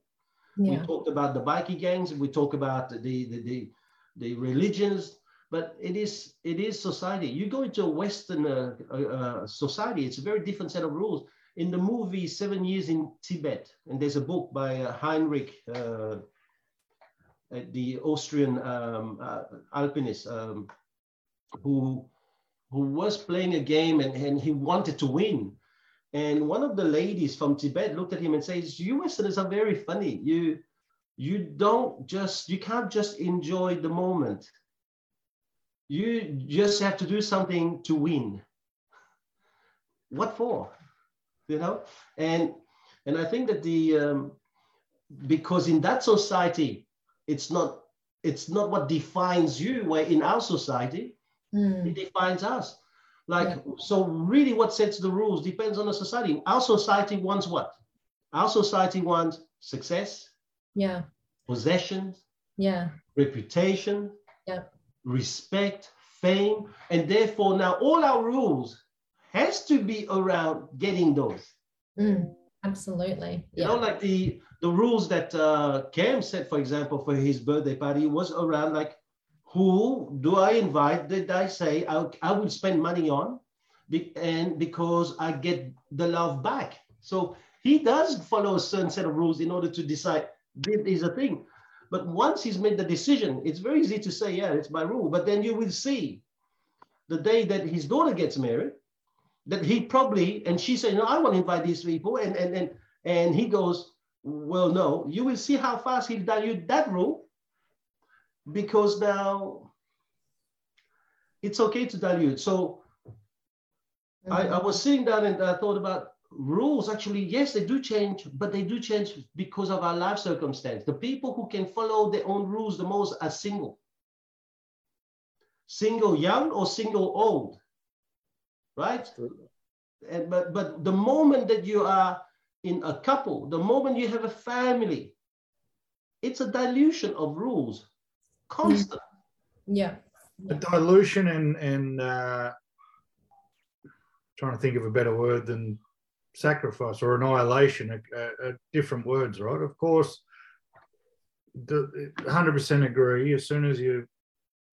Yeah. we talked about the bikie gangs we talk about the the the, the religions but it is it is society. You go into a western uh, uh, society it's a very different set of rules. In the movie seven years in tibet and there's a book by uh, heinrich uh, the Austrian um, uh, alpinist um, who who was playing a game and, and he wanted to win. And one of the ladies from Tibet looked at him and says, "You Westerners are very funny. You you don't just you can't just enjoy the moment. You just have to do something to win. What for? You know? And and I think that the um, because in that society it's not it's not what defines you where in our society mm. it defines us. Like yeah. so really what sets the rules depends on the society. Our society wants what? Our society wants success yeah. possessions yeah. reputation yeah. respect fame and therefore now all our rules has to be around getting those. Mm. Absolutely you yeah. know like the the rules that uh, Cam set, for example, for his birthday party was around like, who do I invite? Did I say I, I will spend money on? be, and because I get the love back. So he does follow a certain set of rules in order to decide this is a thing. But once he's made the decision, it's very easy to say, yeah, it's my rule. But then you will see the day that his daughter gets married, that he probably, and she said, no, I want to invite these people. And, and, and, and he goes, well, no, you will see how fast he'll dilute that rule because now it's okay to dilute. So I, I was sitting down and I thought about rules actually yes they do change but they do change because of our life circumstance the people who can follow their own rules the most are single single young or single old right and but but the moment that you are in a couple the moment you have a family it's a dilution of rules constant yeah a dilution and and uh, trying to think of a better word than sacrifice or annihilation are, are different words, right? Of course, the, 100% agree. As soon as you've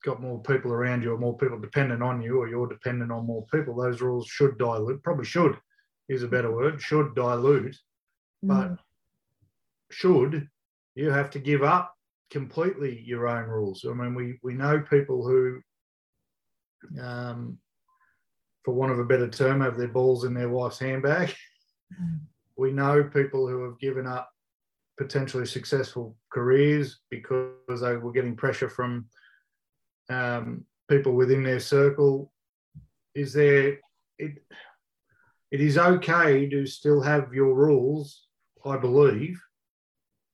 got more people around you or more people dependent on you or you're dependent on more people, those rules should dilute. Probably should is a better word. Should dilute, but mm. should you have to give up completely your own rules? I mean, we we know people who um, for want of a better term, have their balls in their wife's handbag. We know people who have given up potentially successful careers because they were getting pressure from um, people within their circle. Is there it? It is okay to still have your rules, I believe.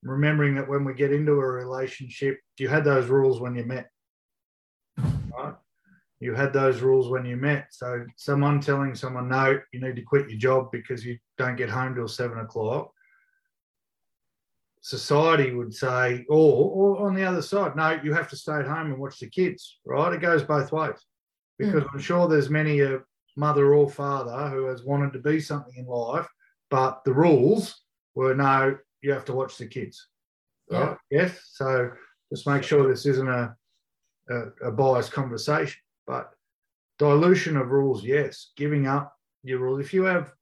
Remembering that when we get into a relationship, you had those rules when you met, right? you had those rules when you met. So someone telling someone, no, you need to quit your job because you don't get home till seven o'clock. Society would say, or, or on the other side, no, you have to stay at home and watch the kids, right? It goes both ways. Because mm. I'm sure there's many a mother or father who has wanted to be something in life, but the rules were no, you have to watch the kids. Right? Yeah. Yes. So just make sure this isn't a, a, a biased conversation. But dilution of rules, yes. Giving up your rules. If you have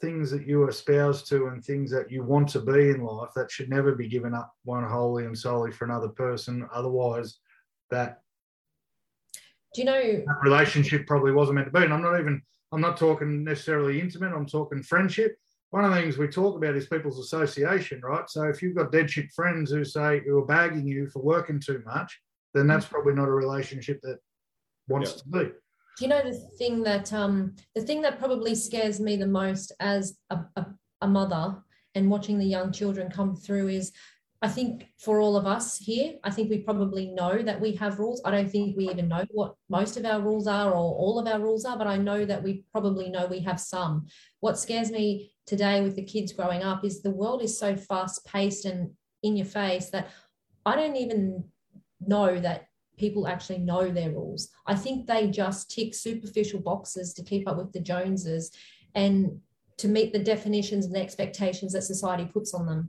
things that you espouse to and things that you want to be in life, that should never be given up one wholly and solely for another person. Otherwise, that do you know that relationship probably wasn't meant to be. And I'm not even I'm not talking necessarily intimate. I'm talking friendship. One of the things we talk about is people's association, right? So if you've got dead shit friends who say who are bagging you for working too much, then that's mm. probably not a relationship that wants to be. You know the thing that um, the thing that probably scares me the most as a, a, a mother and watching the young children come through is I think for all of us here, I think we probably know that we have rules. I don't think we even know what most of our rules are or all of our rules are, but I know that we probably know we have some. What scares me today with the kids growing up is the world is so fast paced and in your face that I don't even know that people actually know their rules. I think they just tick superficial boxes to keep up with the Joneses and to meet the definitions and the expectations that society puts on them.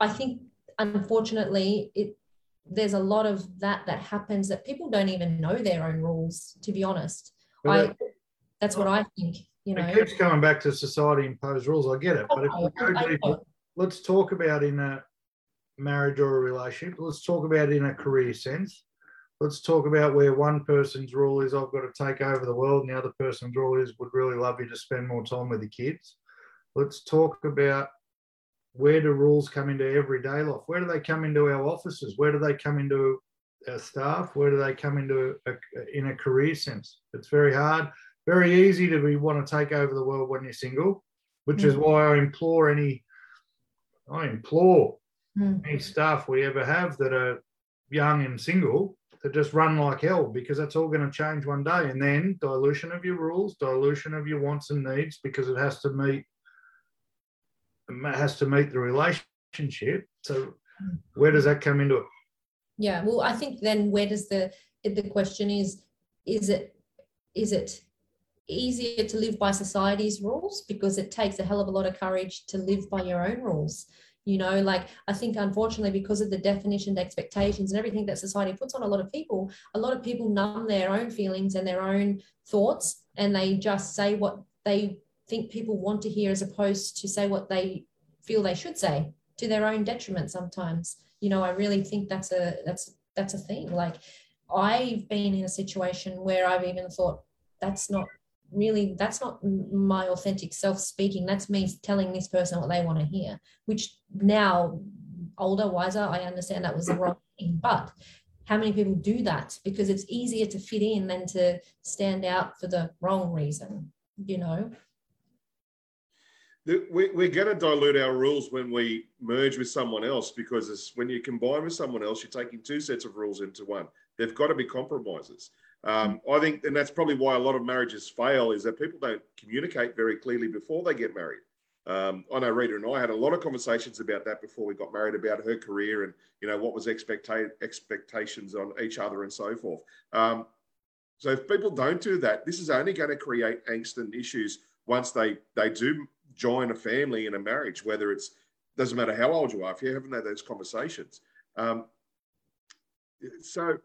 I think, unfortunately, it there's a lot of that that happens that people don't even know their own rules. To be honest, I that's what I think. You know, it keeps coming back to society imposed rules. I get it, but if oh, we go deeper, let's talk about in a marriage or a relationship. Let's talk about in a career sense let's talk about where one person's rule is I've got to take over the world, and the other person's rule is would really love you to spend more time with the kids. Let's talk about where do rules come into everyday life? Where do they come into our offices? Where do they come into our staff? Where do they come into a, in a career sense? It's very hard, very easy to be want to take over the world when you're single, which mm. is why I implore any, I implore mm. any staff we ever have that are young and single to just run like hell because that's all going to change one day. And then dilution of your rules, dilution of your wants and needs because it has to meet it has to meet the relationship. So where does that come into it? Yeah, well, I think then where does the the question is is it is it easier to live by society's rules because it takes a hell of a lot of courage to live by your own rules you know like i think unfortunately because of the definition expectations and everything that society puts on a lot of people a lot of people numb their own feelings and their own thoughts and they just say what they think people want to hear as opposed to say what they feel they should say to their own detriment sometimes. You know i really think that's a that's that's a thing. Like i've been in a situation where i've even thought that's not really that's not my authentic self speaking that's me telling this person what they want to hear which now older wiser i understand that was the wrong thing but how many people do that because it's easier to fit in than to stand out for the wrong reason you know we, we're going to dilute our rules when we merge with someone else because when you combine with someone else, you're taking two sets of rules into one. They've got to be compromises. Um, I think, and that's probably why a lot of marriages fail, is that people don't communicate very clearly before they get married. Um, I know Rita and I had a lot of conversations about that before we got married, about her career and you know what was expecta- expectations on each other and so forth. Um, so if people don't do that, this is only going to create angst and issues once they they do join a family in a marriage, whether it's doesn't matter how old you are, if you haven't had those conversations. Um, so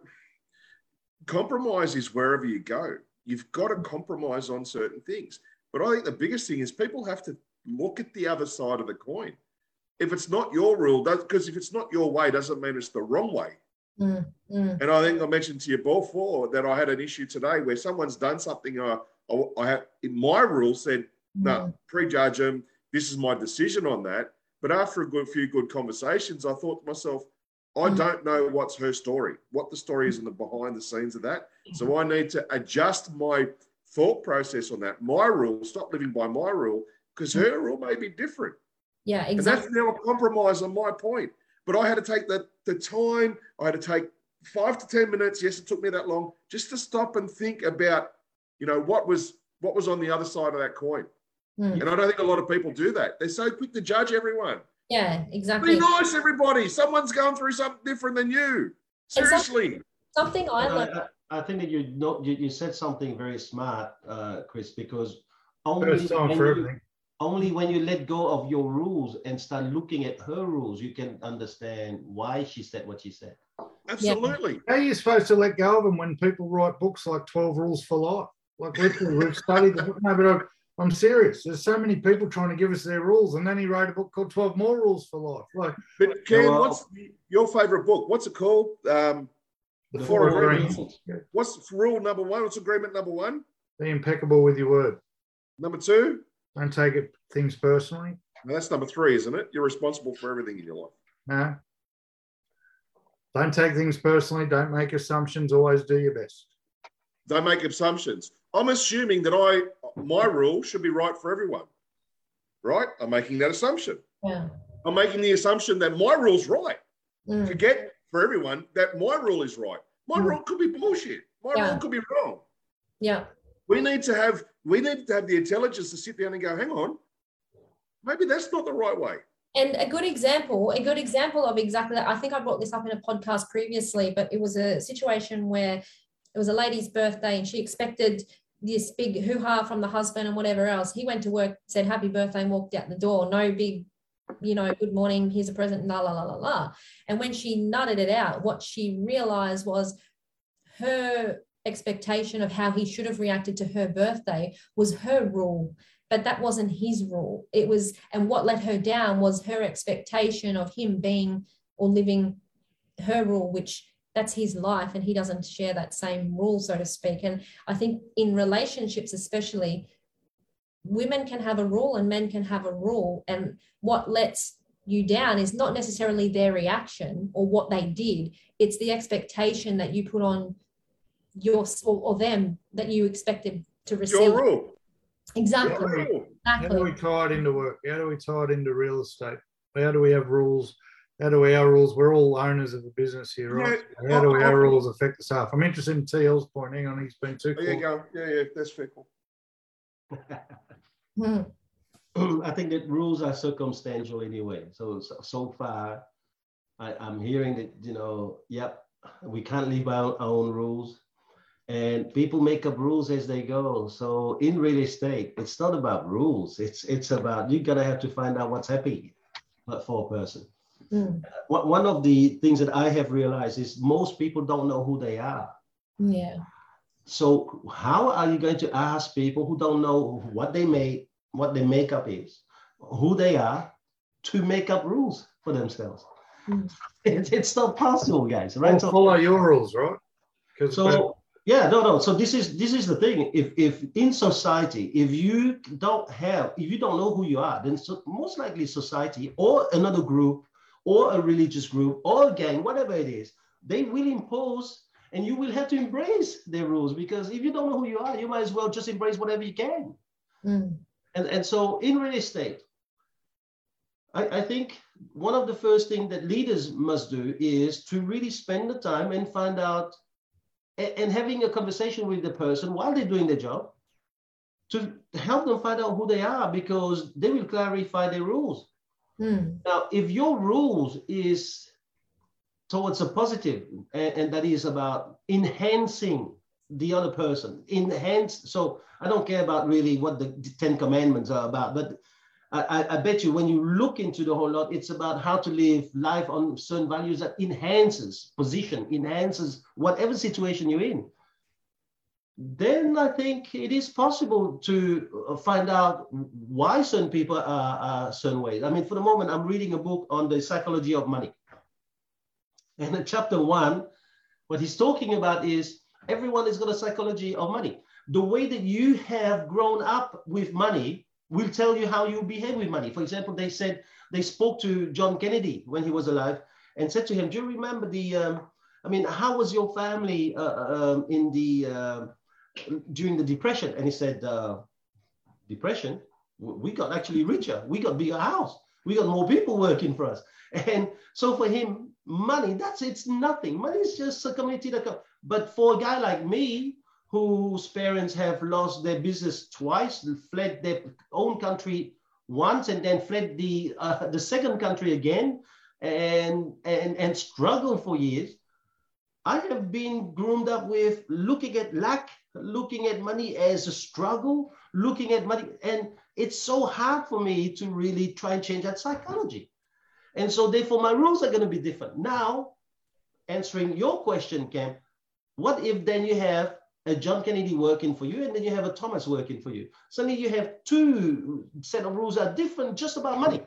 compromise is wherever you go. You've got to compromise on certain things. But I think the biggest thing is people have to look at the other side of the coin. If it's not your rule, because if it's not your way, doesn't mean it's the wrong way. Mm, mm. And I think I mentioned to you before that I had an issue today where someone's done something I, I, I have in my rule said no, mm. prejudge them. This is my decision on that. But after a good few good conversations, I thought to myself, I mm. don't know what's her story, what the story is in the behind the scenes of that. So mm-hmm. I need to adjust my thought process on that. My rule, stop living by my rule, because her rule may be different. Yeah, exactly. And that's now a compromise on my point. But I had to take the, the time, I had to take five to 10 minutes. Yes, it took me that long just to stop and think about, you know, what was what was on the other side of that coin. Mm. And I don't think a lot of people do that. They're so quick to judge everyone. Yeah, exactly. Be nice, everybody. Someone's going through something different than you. Seriously. Something, something I learned. I, I, think that you know you, you said something very smart, uh, Chris, because only when you, only when you let go of your rules and start looking at her rules, you can understand why she said what she said. Absolutely. Yeah. How are you supposed to let go of them when people write books like 12 Rules for Life? Like literally, we've studied the book. No, but I'm serious. There's so many people trying to give us their rules, and then he wrote a book called 12 More Rules for Life. Like, but Ken, well, what's your favorite book? What's it called? Um, the, the Four, Four Agreements. Agreements. What's rule number one? What's agreement number one? Be impeccable with your word. Number two? Don't take it things personally. Now that's number three, isn't it? You're responsible for everything in your life. No. Don't take things personally. Don't make assumptions. Always do your best. Don't make assumptions. I'm assuming that I my rule should be right for everyone. Right? I'm making that assumption. Yeah. I'm making the assumption that my rule's right. Mm. Forget for everyone that my rule is right. My mm. rule could be bullshit. My yeah. rule could be wrong. Yeah. We need to have we need to have the intelligence to sit down and go, hang on, maybe that's not the right way. And a good example, a good example of exactly that. I think I brought this up in a podcast previously, but it was a situation where it was a lady's birthday and she expected this big hoo-ha from the husband and whatever else. He went to work, said happy birthday, and walked out the door. No big, you know, good morning, here's a present, la la la la la. And when she nutted it out, what she realized was her expectation of how he should have reacted to her birthday was her rule but that wasn't his rule it was and what let her down was her expectation of him being or living her rule which that's his life and he doesn't share that same rule so to speak. And i think in relationships especially women can have a rule and men can have a rule. And what lets you down is not necessarily their reaction or what they did. It's the expectation that you put on your or, or them that you expected to receive your rule. Exactly. Exactly how do we tie it into work? How do we tie it into real estate? How do we have rules how do our rules? We're all owners of the business here, right? Yeah, how do our rules affect the staff? I'm interested in TL's point. Hang on, he's been too. There you go. Yeah, yeah, that's fickle. Hmm. I think that rules are circumstantial anyway. So so, so far, I, I'm hearing that you know, yep, we can't live by our own rules, and people make up rules as they go. So in real estate, it's not about rules. It's it's about you gotta have to find out what's happy but for a person. Mm. One one of the things that I have realized is most people don't know who they are. Yeah. So how are you going to ask people who don't know what they make, what their makeup is, who they are, to make up rules for themselves? Mm. It, it's not possible, guys. Right? Well, So, follow your rules, right? Because so yeah, no, no. So this is this is the thing. If if in society, if you don't have, if you don't know who you are, then so most likely society or another group or a religious group or a gang, whatever it is, they will impose and you will have to embrace their rules because if you don't know who you are, you might as well just embrace whatever you can. Mm. And, and so in real estate, I, I think one of the first things that leaders must do is to really spend the time and find out a- and, having a conversation with the person while they're doing their job to help them find out who they are because they will clarify their rules. Mm. Now, if your rules is towards a positive, and, and that is about enhancing the other person, enhance. So I don't care about really what the Ten Commandments are about, but I, I, I bet you when you look into the whole lot, it's about how to live life on certain values that enhances position, enhances whatever situation you're in. Then I think it is possible to uh, find out why certain people are, are certain ways. I mean, for the moment, I'm reading a book on the psychology of money. And in chapter one, what he's talking about is everyone has got a psychology of money. The way that you have grown up with money will tell you how you behave with money. For example, they said they spoke to John Kennedy when he was alive and said to him, "Do you remember the? Um, I mean, how was your family uh, um, in the uh, during the depression?" And he said, uh, "Depression? We got actually richer. We got bigger house. We got more people working for us." And so for him, money that's it's nothing. Money is just a community. Co- but for a guy like me, whose parents have lost their business twice, fled their own country once, and then fled the uh, the second country again, and and and struggled for years. I have been groomed up with looking at lack, looking at money as a struggle, looking at money, and it's so hard for me to really try and change that psychology. And so, therefore, my rules are going to be different. Now, answering your question, Cam, what if then you have a John Kennedy working for you and then you have a Thomas working for you? Suddenly, you have two set of rules that are different just about money.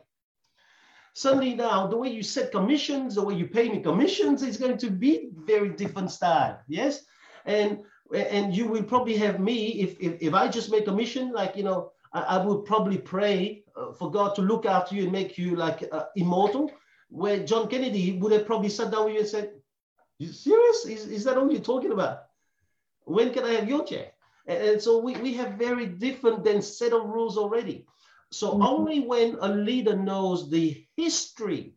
Suddenly, now, the way you set commissions, the way you pay me commissions is going to be very different style. Yes. And and you will probably have me if, if, if I just make a mission, like, you know, I, I would probably pray uh, for God to look after you and make you like uh, immortal. Where John Kennedy would have probably sat down with you and said, "You serious? Is, is that all you're talking about? When can I have your check?" And, and so we, we have very different than set of rules already. So Mhm. only when a leader knows the history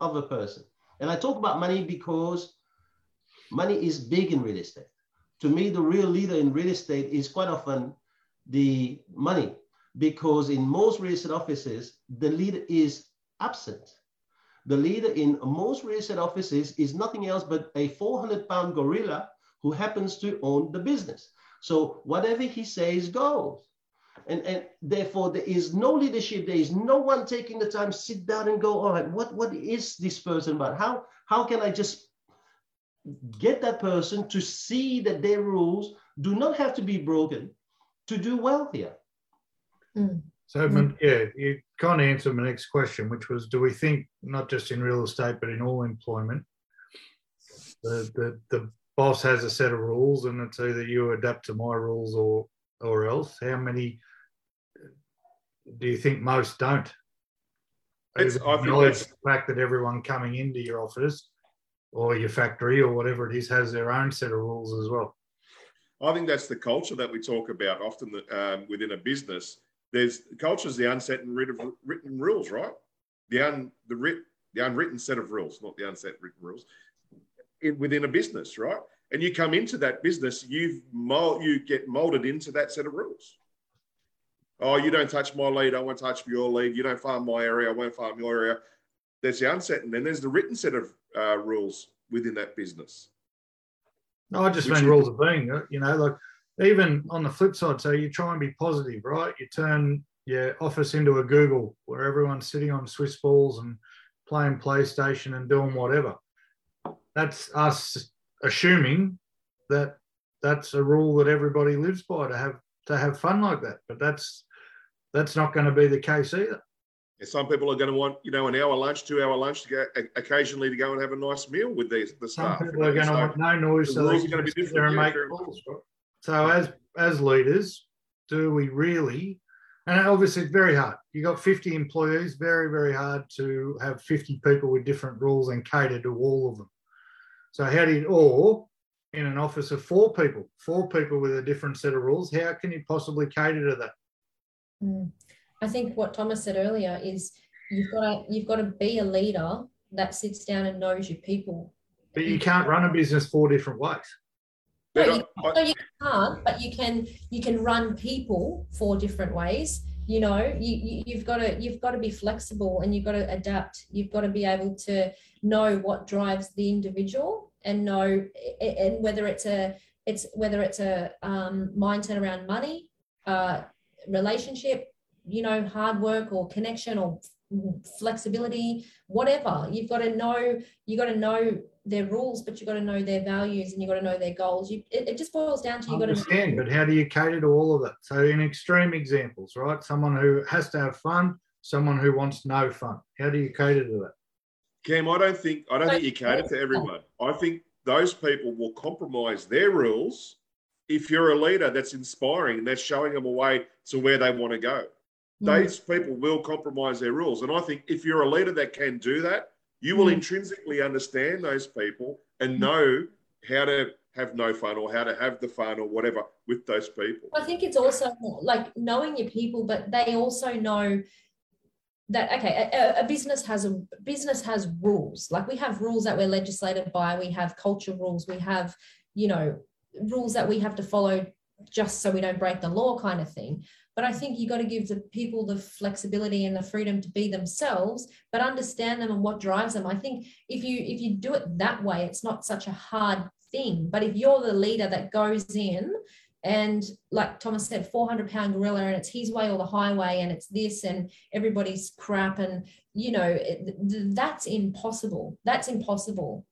of a person, and I talk about money because money is big in real estate. To me, the real leader in real estate is quite often the money because in most real estate offices, the leader is absent. The leader in most real estate offices is nothing else but a 400 pound gorilla who happens to own the business. So whatever he says goes. And, and therefore, there is no leadership. There is no one taking the time sit down and go, all right, what, what is this person about? How, how can I just get that person to see that their rules do not have to be broken to do well here? Mm. So, Mm. yeah, you kind of answered my next question, which was, do we think not just in real estate but in all employment, the the, the boss has a set of rules, and it's either you adapt to my rules or or else. How many do you think most don't? It's- I think acknowledge the fact that everyone coming into your office or your factory or whatever it is has their own set of rules as well. I think that's the culture that we talk about often um, within a business. There's culture is the unwritten written, written rules, right? The un the writ the unwritten set of rules, not the unset written rules, in, within a business, right? And you come into that business, you've mold, you get molded into that set of rules. Oh, you don't touch my lead, I won't touch your lead. You don't farm my area, I won't farm your area. There's the unset, and then there's the written set of uh, rules within that business. No, I just Which mean rules of being, uh, you know, like even on the flip side, so you try and be positive, right? You turn your office into a Google where everyone's sitting on Swiss balls and playing PlayStation and doing whatever. That's us assuming that that's a rule that everybody lives by to have to have fun like that. But that's that's not going to be the case either. And some people are going to want, you know, an hour lunch, two hour lunch to go occasionally to go and have a nice meal with these the staff. Some people are going to want no noise, the so they rules can are gonna be sit there and different, yeah, make calls. right? So as as leaders, do we really? And obviously, it's very hard. You got 50 employees, very very hard to have 50 people with different rules and cater to all of them. So how do you? Or in an office of four people, four people with a different set of rules, how can you possibly cater to that? Mm. I think what Thomas said earlier is you've got to you've got to be a leader that sits down and knows your people. But you can't run a business four different ways. No, But you, no, you can't, but you can you can run people four different ways. You know, you, you you've got to you've got to be flexible and you've got to adapt. You've got to be able to know what drives the individual and know and whether it's a it's whether it's a um, mindset around money, uh, relationship, you know, hard work or connection or flexibility, whatever. You've got to know you've got to know their rules, but you've got to know their values and you've got to know their goals. You, it, it just boils down to I you got to understand, but how do you cater to all of that? So, in extreme examples, right? Someone who has to have fun, someone who wants no fun. How do you cater to that? Cam, I don't think I don't So- think you cater to everyone. I think those people will compromise their rules if you're a leader that's inspiring and that's showing them a way to where they want to go. Mm. Those people will compromise their rules. And I think if you're a leader that can do that, you will Mm. intrinsically understand those people and know how to have no fun or how to have the fun or whatever with those people. I think it's also like knowing your people, but they also know that okay, a, a business has a business has rules. Like we have rules that we're legislated by. We have culture rules. We have you know rules that we have to follow just so we don't break the law, kind of thing. But I think you got to give the people the flexibility and the freedom to be themselves, but understand them and what drives them. I think if you if you do it that way, it's not such a hard thing. But if you're the leader that goes in and like Thomas said, 400 pound gorilla, and it's his way or the highway, and it's this, and everybody's crap, and you know it, th- that's impossible. That's impossible.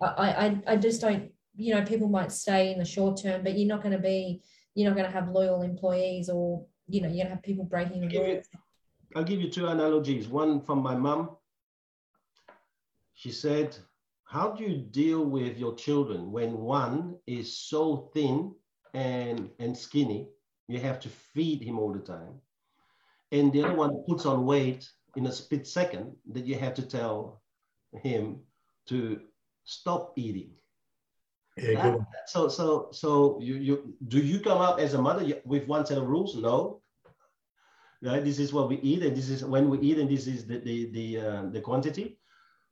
I, I I just don't. You know, people might stay in the short term, but you're not going to be. You're not going to have loyal employees, or you know, you're going to have people breaking the rules. I'll give you two analogies. One from my mom. She said, How do you deal with your children when one is so thin and, and skinny? You have to feed him all the time. And the other one puts on weight in a split second that you have to tell him to stop eating. Yeah, so so so you you do you come up as a mother with one set of rules? No. Right. This is what we eat, and this is when we eat, and this is the the the, uh, the quantity.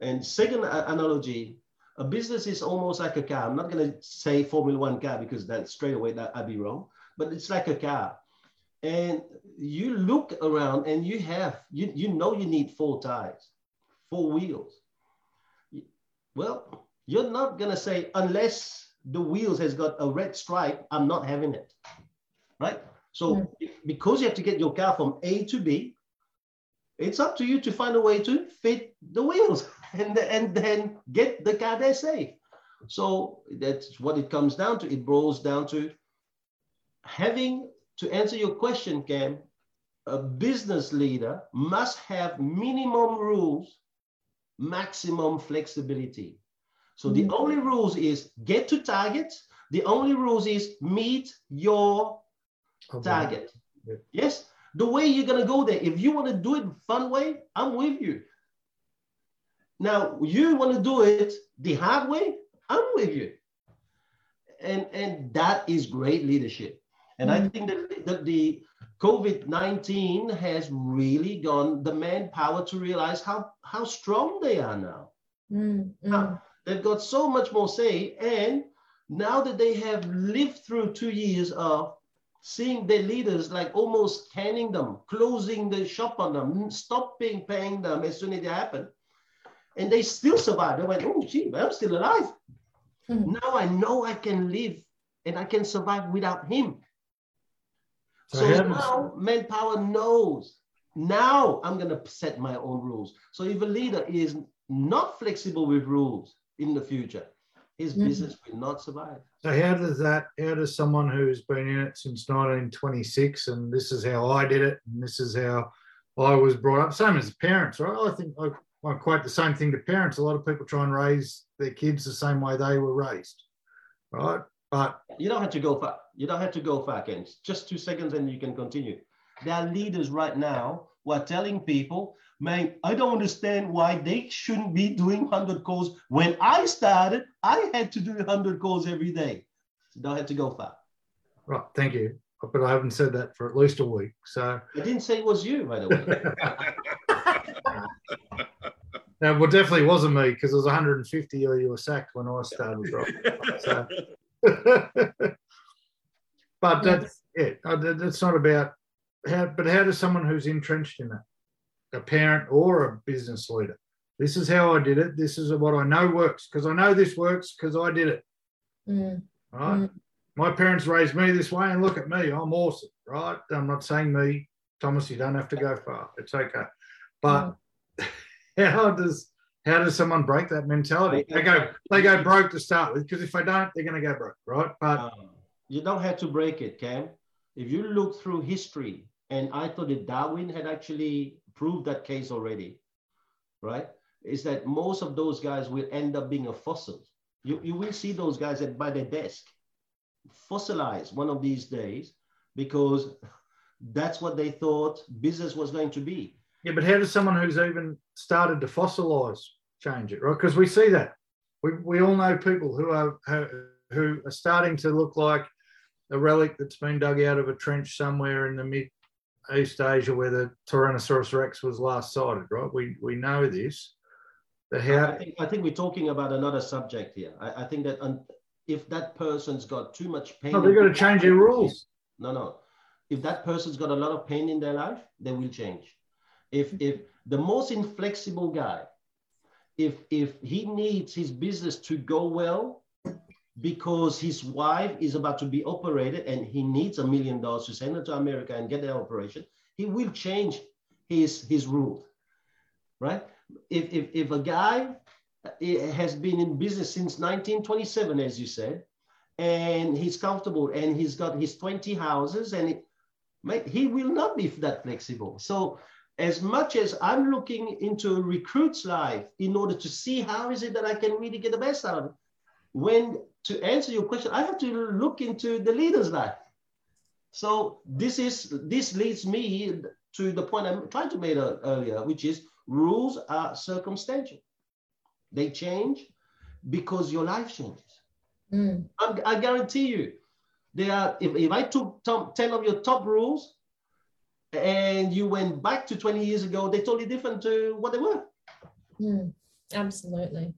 And second analogy, a business is almost like a car. I'm not going to say Formula One car because that straight away that I'd be wrong. But it's like a car, and you look around and you have you you know you need four tires, four wheels. Well, you're not gonna say unless the wheels has got a red stripe, I'm not having it, right? So hmm. because you have to get your car from A to B, it's up to you to find a way to fit the wheels and, and then get the car there safe. So that's what it comes down to. It boils down to having to answer your question, Cam. A business leader must have minimum rules, maximum flexibility. So the Mhm. only rules is get to target. The only rules is meet your Okay. target. Yeah. Yes, the way you're gonna go there. If you want to do it fun way, I'm with you. Now you want to do it the hard way, I'm with you. And and that is great leadership. And I think that the, the COVID 19 has really gone the manpower to realize how, how strong they are now. Mm, mm. Now, they've got so much more say. And now that they have lived through two years of seeing their leaders like almost canning them, closing the shop on them, stopping paying them as soon as it happened, and they still survived. They went, oh, gee, I'm still alive. Mhm. Now I know I can live and I can survive without him. So, So how does- now manpower knows. Now I'm going to set my own rules. So if a leader is not flexible with rules in the future, his Mhm. business will not survive. So how does that? How does someone who's been in it since 1926 and this is how I did it and this is how I was brought up, same as parents, right? I think I, I quote the same thing to parents. A lot of people try and raise their kids the same way they were raised, right? But You don't have to go far. You don't have to go far, Ken. Just two seconds and you can continue. There are leaders right now who are telling people, man, I don't understand why they shouldn't be doing 100 calls. When I started, I had to do 100 calls every day. You don't have to go far. right, thank you. But I haven't said that for at least a week. So I didn't say it was you, by the way. now, well, definitely wasn't me because it was 150 or you were sacked when I started, right? So- but that's it. uh, that's not about how. But how does someone who's entrenched in that, a parent or a business leader, this is how I did it. This is what I know works because I know this works because I did it. Mm, Right. Mm. My parents raised me this way, and look at me. I'm awesome. Right. I'm not saying me, Thomas. You don't have to go far. It's okay. But how does how does someone break that mentality? They go they go broke to start with because if they don't, they're going to go broke, right? But Um, you don't have to break it, Cam. If you look through history, and I thought that Darwin had actually proved that case already, right? Is that most of those guys will end up being a fossil. You, you will see those guys at by their desk fossilize one of these days because that's what they thought business was going to be. yeah, but how does someone who's even started to fossilize change it, right? Because we see that we, we all know people who are who are starting to look like a relic that's been dug out of a trench somewhere in the mid East Asia where the Tyrannosaurus Rex was last sighted, right? We we know this. But I how think, I think we're talking about another subject here. I, I think that un, if that person's got too much pain, no, they've got to change their rules. No, no. If that person's got a lot of pain in their life, they will change. If if the most inflexible guy, if if he needs his business to go well because his wife is about to be operated and he needs a million dollars to send her to America and get the operation, he will change his his rule. Right? If if if a guy uh, has been in business since 1927, as you said, and he's comfortable and he's got his 20 houses and it, he will not be that flexible. So as much as I'm looking into a recruit's life in order to see how is it that I can really get the best out of it, when to answer your question, I have to look into the leader's life. So this is this leads me to the point I'm trying to make earlier, which is rules are circumstantial. They change because your life changes. mm, I'm, I guarantee you, they are. If, if I took top, ten of your top rules, and you went back to 20 years ago, they're totally different to what they were. mm. Absolutely.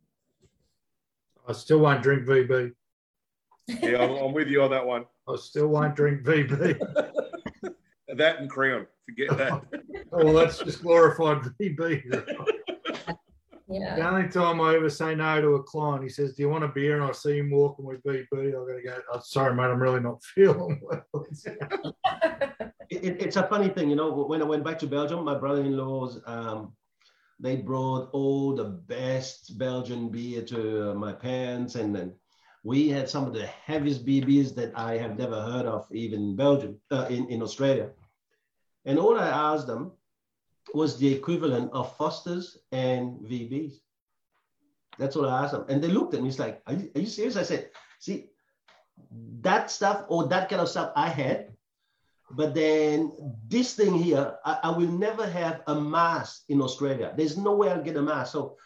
I still won't drink VB. yeah, I'm, I'm with you on that one. I still won't drink VB. That and Crown. Forget that. oh, well, that's just glorified VB. Yeah. The only time I ever say no to a client, he says, "Do you want a beer?" And I see him walking with VB. I'm going to go. Oh, sorry, mate. I'm really not feeling well. It, it- it's a funny thing, you know. When I went back to Belgium, my brother-in-laws, um, they brought all the best Belgian beer to uh, my parents, and then we had some of the heaviest BBs that I have never heard of, even in Belgium, uh, in in Australia. And all I asked them was the equivalent of Foster's and VBs. That's what I asked them. And they looked at me, it's like, are you, are you serious? I said, see, that stuff or that kind of stuff I had, but then this thing here, I, I will never have a mass in Australia. There's no way I'll get a mass. So,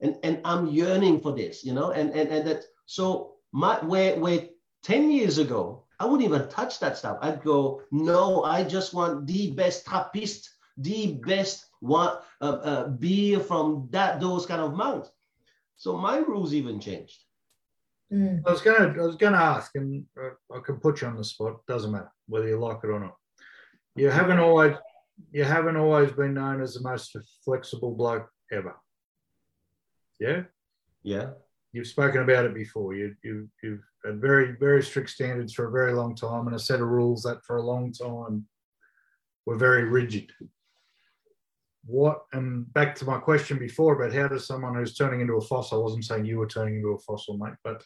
and, and I'm yearning for this, you know, and, and, and that, so my, where, where 10 years ago, I wouldn't even touch that stuff. I'd go, no, I just want the best Trappist, the best one, uh, uh, beer from that, those kind of mounts. So my rules even changed. Mm, I was gonna, I was gonna ask, and I can put you on the spot. Doesn't matter whether you like it or not. You haven't always, you haven't always been known as the most flexible bloke ever. Yeah, Yeah. you've spoken about it before. You, you, you've had very, very strict standards for a very long time and a set of rules that for a long time were very rigid. What, and back to my question before about how does someone who's turning into a fossil, I wasn't saying you were turning into a fossil, mate, but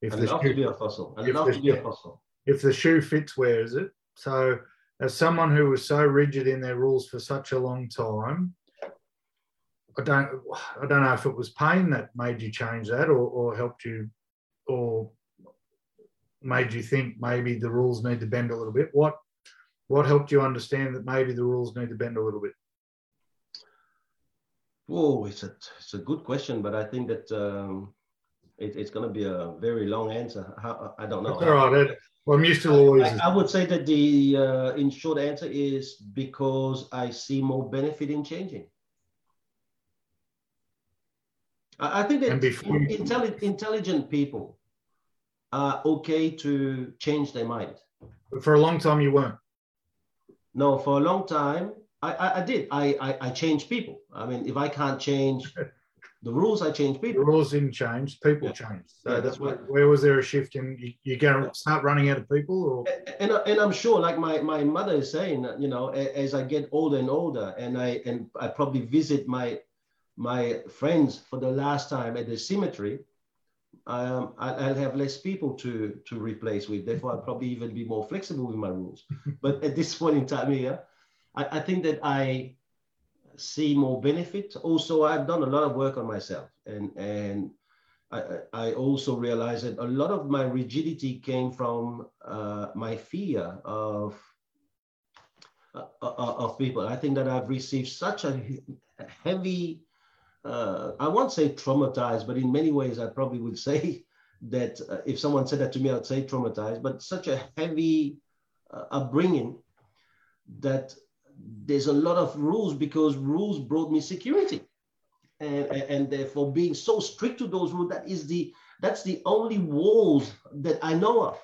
if I'd the love shoe- to be a fossil. I'd if love the- to be a fossil. if the shoe fits, wears it. So, as someone who was so rigid in their rules for such a long time, I don't, I don't know if it was pain that made you change that, or, or helped you, or made you think maybe the rules need to bend a little bit. What, what helped you understand that maybe the rules need to bend a little bit? Oh, it's a it's a good question, but I think that um, it, it's going to be a very long answer. How, I don't know. That's all right. Ed. Well, I'm used to always. I, I would say that the uh, in short answer is because I see more benefit in changing. I, I think that before you- intelli- intelligent people are okay to change their mind. For a long time, you weren't. No, for a long time, I, I, I did. I, I, I changed people. I mean, if I can't change the rules, I change The people. rules didn't change. People Yeah. changed. So Yeah, that's where, where was there a shift in? You, you're going to start running out of people, or and, and I'm sure, like my, my mother is saying, that, you know, as I get older and older, and I and I probably visit my my friends for the last time at the cemetery, um, I, I'll have less people to to replace with. Therefore, I'll probably even be more flexible with my rules. but at this point in time here, I, I think that I see more benefit. Also, I've done a lot of work on myself, and and I, I also realized that a lot of my rigidity came from uh, my fear of uh, uh, of people. I think that I've received such a heavy, uh, I won't say traumatized, but in many ways, I probably would say that uh, if someone said that to me, I'd say traumatized, but such a heavy uh, upbringing that there's a lot of rules because rules brought me security. And, and, therefore being so strict to those rules, that is the, that's the only walls that I know of.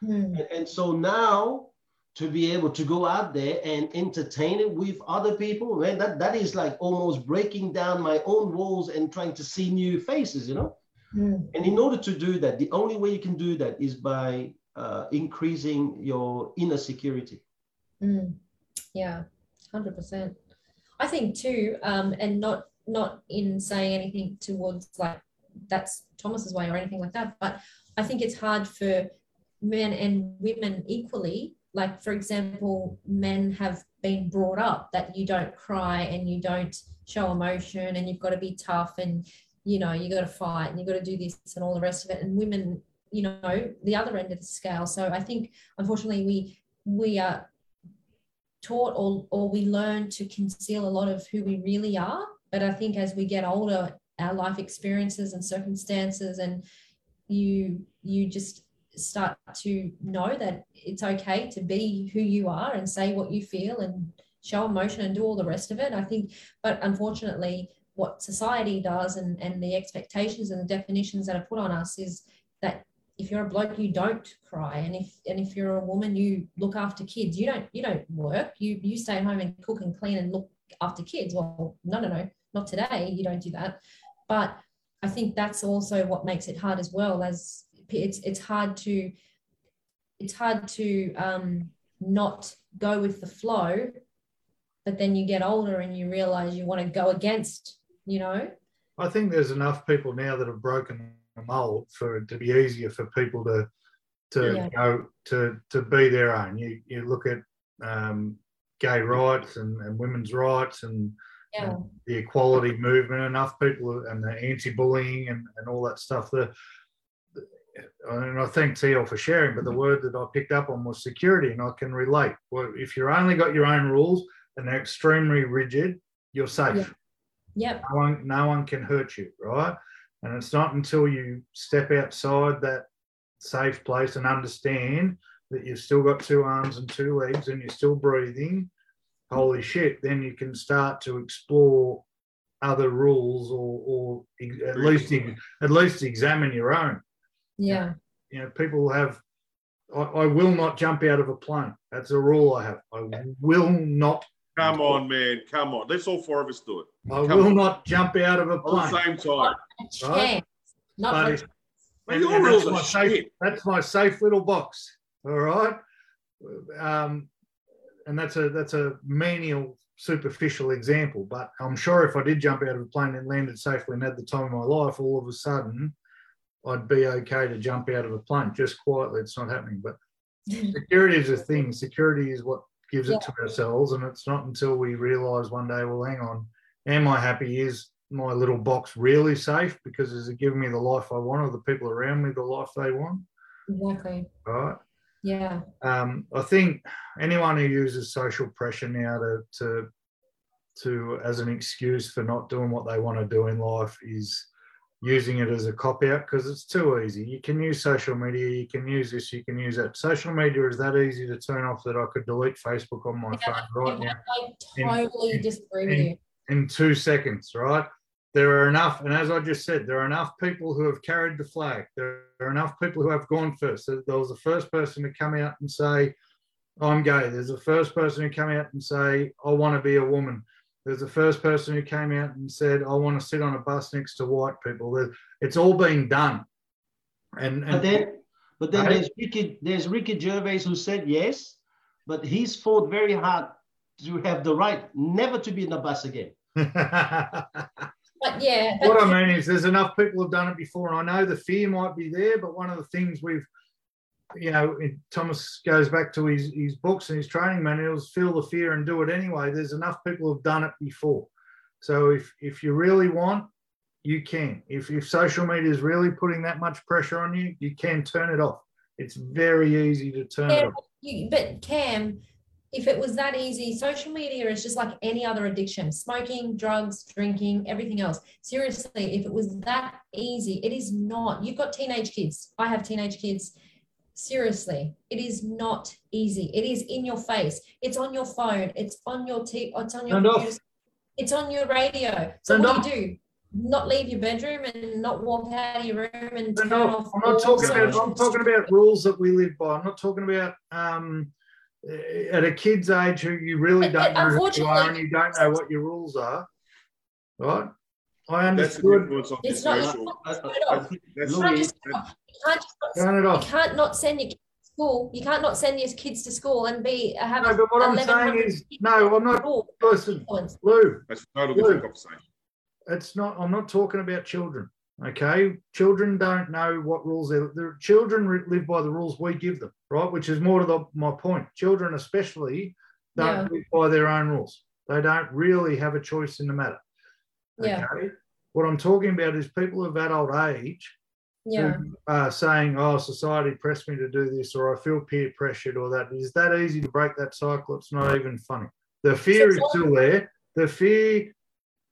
Hmm. And, and so now to be able to go out there and entertain it with other people, man, that, that is like almost breaking down my own walls and trying to see new faces, you know? Hmm. And in order to do that, the only way you can do that is by uh, increasing your inner security. Mm. Yeah, hundred percent. I think too, um, and not not in saying anything towards like that's Thomas's way or anything like that, but I think it's hard for men and women equally. Like for example, men have been brought up that you don't cry and you don't show emotion and you've got to be tough and you know you got to fight and you got to do this and all the rest of it. And women, you know, the other end of the scale. So I think unfortunately we we are taught or, or we learn to conceal a lot of who we really are. But I think as we get older, our life experiences and circumstances, and you you just start to know that it's okay to be who you are and say what you feel and show emotion and do all the rest of it. I think, but unfortunately, what society does and, and the expectations and the definitions that are put on us is that if you're a bloke you don't cry. And if and if you're a woman you look after kids. You don't you don't work. You you stay at home and cook and clean and look after kids. Well no no no not today. You don't do that. But i think that's also what makes it hard as well as it's it's hard to it's hard to um not go with the flow. But then you get older and you realize you want to go against you know? I think there's enough people now that have broken the mold for it to be easier for people to to Yeah. go to to be their own. You you look at um, gay rights and, and women's rights and yeah the equality movement. Enough people and the anti-bullying and, and all that stuff. The and I thank TL for sharing, but the word that I picked up on was security, and I can relate. Well, if you're only got your own rules and they're extremely rigid, you're safe. Yeah. yep no one, no one can hurt you, right? And it's not until you step outside that safe place and understand that you've still got two arms and two legs and you're still breathing, holy shit, then you can start to explore other rules or, or at least at least examine your own. yeah You know, people have. I, I will not jump out of a plane. That's a rule I have. I will not. Come on, man. Come on. Let's all four of us do it. I Come will on. not jump out of a plane. At the same time. a chance not But for- if, your rules that's are my safe- That's my safe little box. All right. Um, and that's a that's a menial, superficial example. But I'm sure if I did jump out of a plane and landed safely and had the time of my life, all of a sudden, I'd be okay to jump out of a plane just quietly. It's not happening. But security is a thing. Security is what gives it to ourselves, and it's not until we realise one day, well, hang on, am I happy? Is my little box really safe? Because is it giving me the life I want, or the people around me the life they want? Exactly. Right. Yeah. Um, I think anyone who uses social pressure now to, to to as an excuse for not doing what they want to do in life is using it as a cop out because it's too easy. You can use social media, you can use this, you can use that. Social media is that easy to turn off that I could delete Facebook on my phone right now I totally in- disagree with in- you. in two seconds, right? There are enough, and as I just said, there are enough people who have carried the flag. There are enough people who have gone first. There there was the first person to come out and say, I'm gay. There's the first person who come out and say, I want to be a woman. There's the first person who came out and said, I want to sit on a bus next to white people. It's all being done. And, But and then, but then Right. there's Ricky, there's Ricky Gervais who said yes, but he's fought very hard to have the right never to be in the bus again. But yeah, what I mean is, there's enough people who've done it before, and I know the fear might be there, but one of the things we've, you know, it- Thomas goes back to his, his books and his training manuals, feel the fear and do it anyway. There's enough people who've done it before. So if if you really want, you can. If if social media is really putting that much pressure on you, you can turn it off. It's very easy to turn it off. you, but Cam, if it was that easy, social media is just like any other addiction smoking, drugs, drinking, everything else. Seriously, if it was that easy, it is not. You've got teenage kids. I have teenage kids. Seriously, it is not easy. It is in your face. It's on your phone. It's on your t- It's on your Turned off. It's on your radio. So Turned what off. do you do? Not leave your bedroom and not walk out of your room and turn no, off. I'm not talking about. I'm talking about rules that we live by. I'm not talking about um, at a kid's age who you really don't but know who you are and you don't know what your rules are, right? I That's the understood. influence of It's not- social. I- I- Turn it off. You can't just, you can't just Turn it You can't not send your kids to school. You can't not send your kids to school and be have No, but what I'm saying is, no, I'm not. Listen. Lou, that's a total different Lou. conversation. it's not. I'm not talking about children. Okay, children don't know what rules they're. they're children re- live by the rules we give them, right? Which is more to the, my point. Children, especially, don't Yeah. live by their own rules. They don't really have a choice in the matter. Yeah. Okay. What I'm talking about is people of adult age Yeah. who are saying, "Oh, society pressed me to do this," or "I feel peer pressured," or that. Is that easy to break that cycle? It's not even funny. The fear is still there. The fear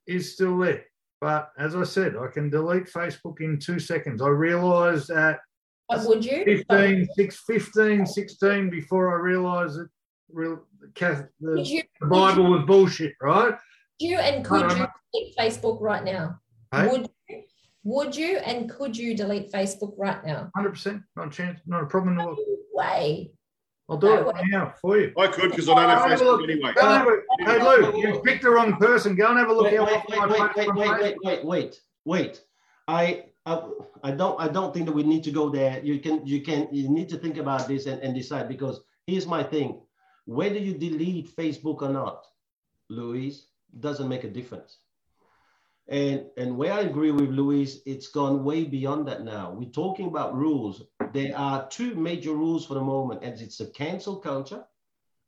is still there. But as I said, I can delete Facebook in two seconds. I realised that But would you? 15, six, 15, 16 before I realised that real, Cath- the, you, the Bible was bullshit, right? Would you and could you delete Facebook right now? Hey? Would you? Would you and could you delete Facebook right now? 100%. Not a chance. Not a problem at all. No way. I'll do No it way. now for you. I could because I don't have Facebook look. anyway. Go and have a- hey, Lou, you picked the wrong person. Go and have a look wait, how wait, often wait, wait, wait, wait, wait, wait, wait. I, I, I don't, I don't think that we need to go there. You can, you can, you need to think about this and, and decide because here's my thing: whether you delete Facebook or not, Louise, doesn't make a difference. And and where I agree with Luis, it's gone way beyond that now. We're talking about rules. There are two major rules for the moment, and it's a cancel culture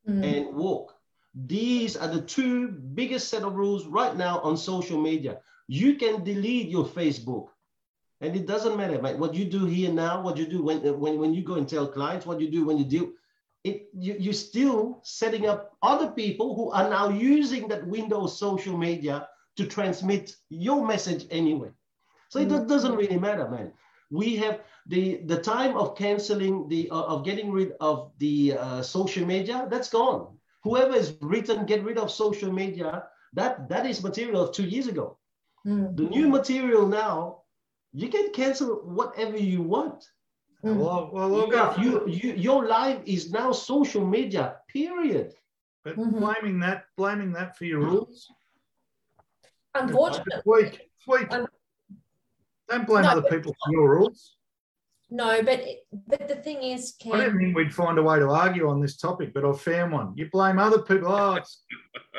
Mm. and walk. These are the two biggest set of rules right now on social media. You can delete your Facebook, and it doesn't matter what you do here now, what you do when, when, when you go and tell clients, what you do when you deal. It, you, you're still setting up other people who are now using that window of social media to transmit your message anyway. So it do- doesn't really matter, man. We have the the time of canceling the uh, of getting rid of the uh, social media that's gone whoever is written get rid of social media that that is material of two years ago Mm. the new material now you can cancel whatever you want Well, well, I'll you, you your life is now social media period But Mhm. blaming that, blaming that for your rules. Unfortunately, It's weak. Weak. Um, Don't blame no, other people for your rules. No, but but the thing is, I Ken, didn't think we'd find a way to argue on this topic, but I found one. You blame other people. Oh, it's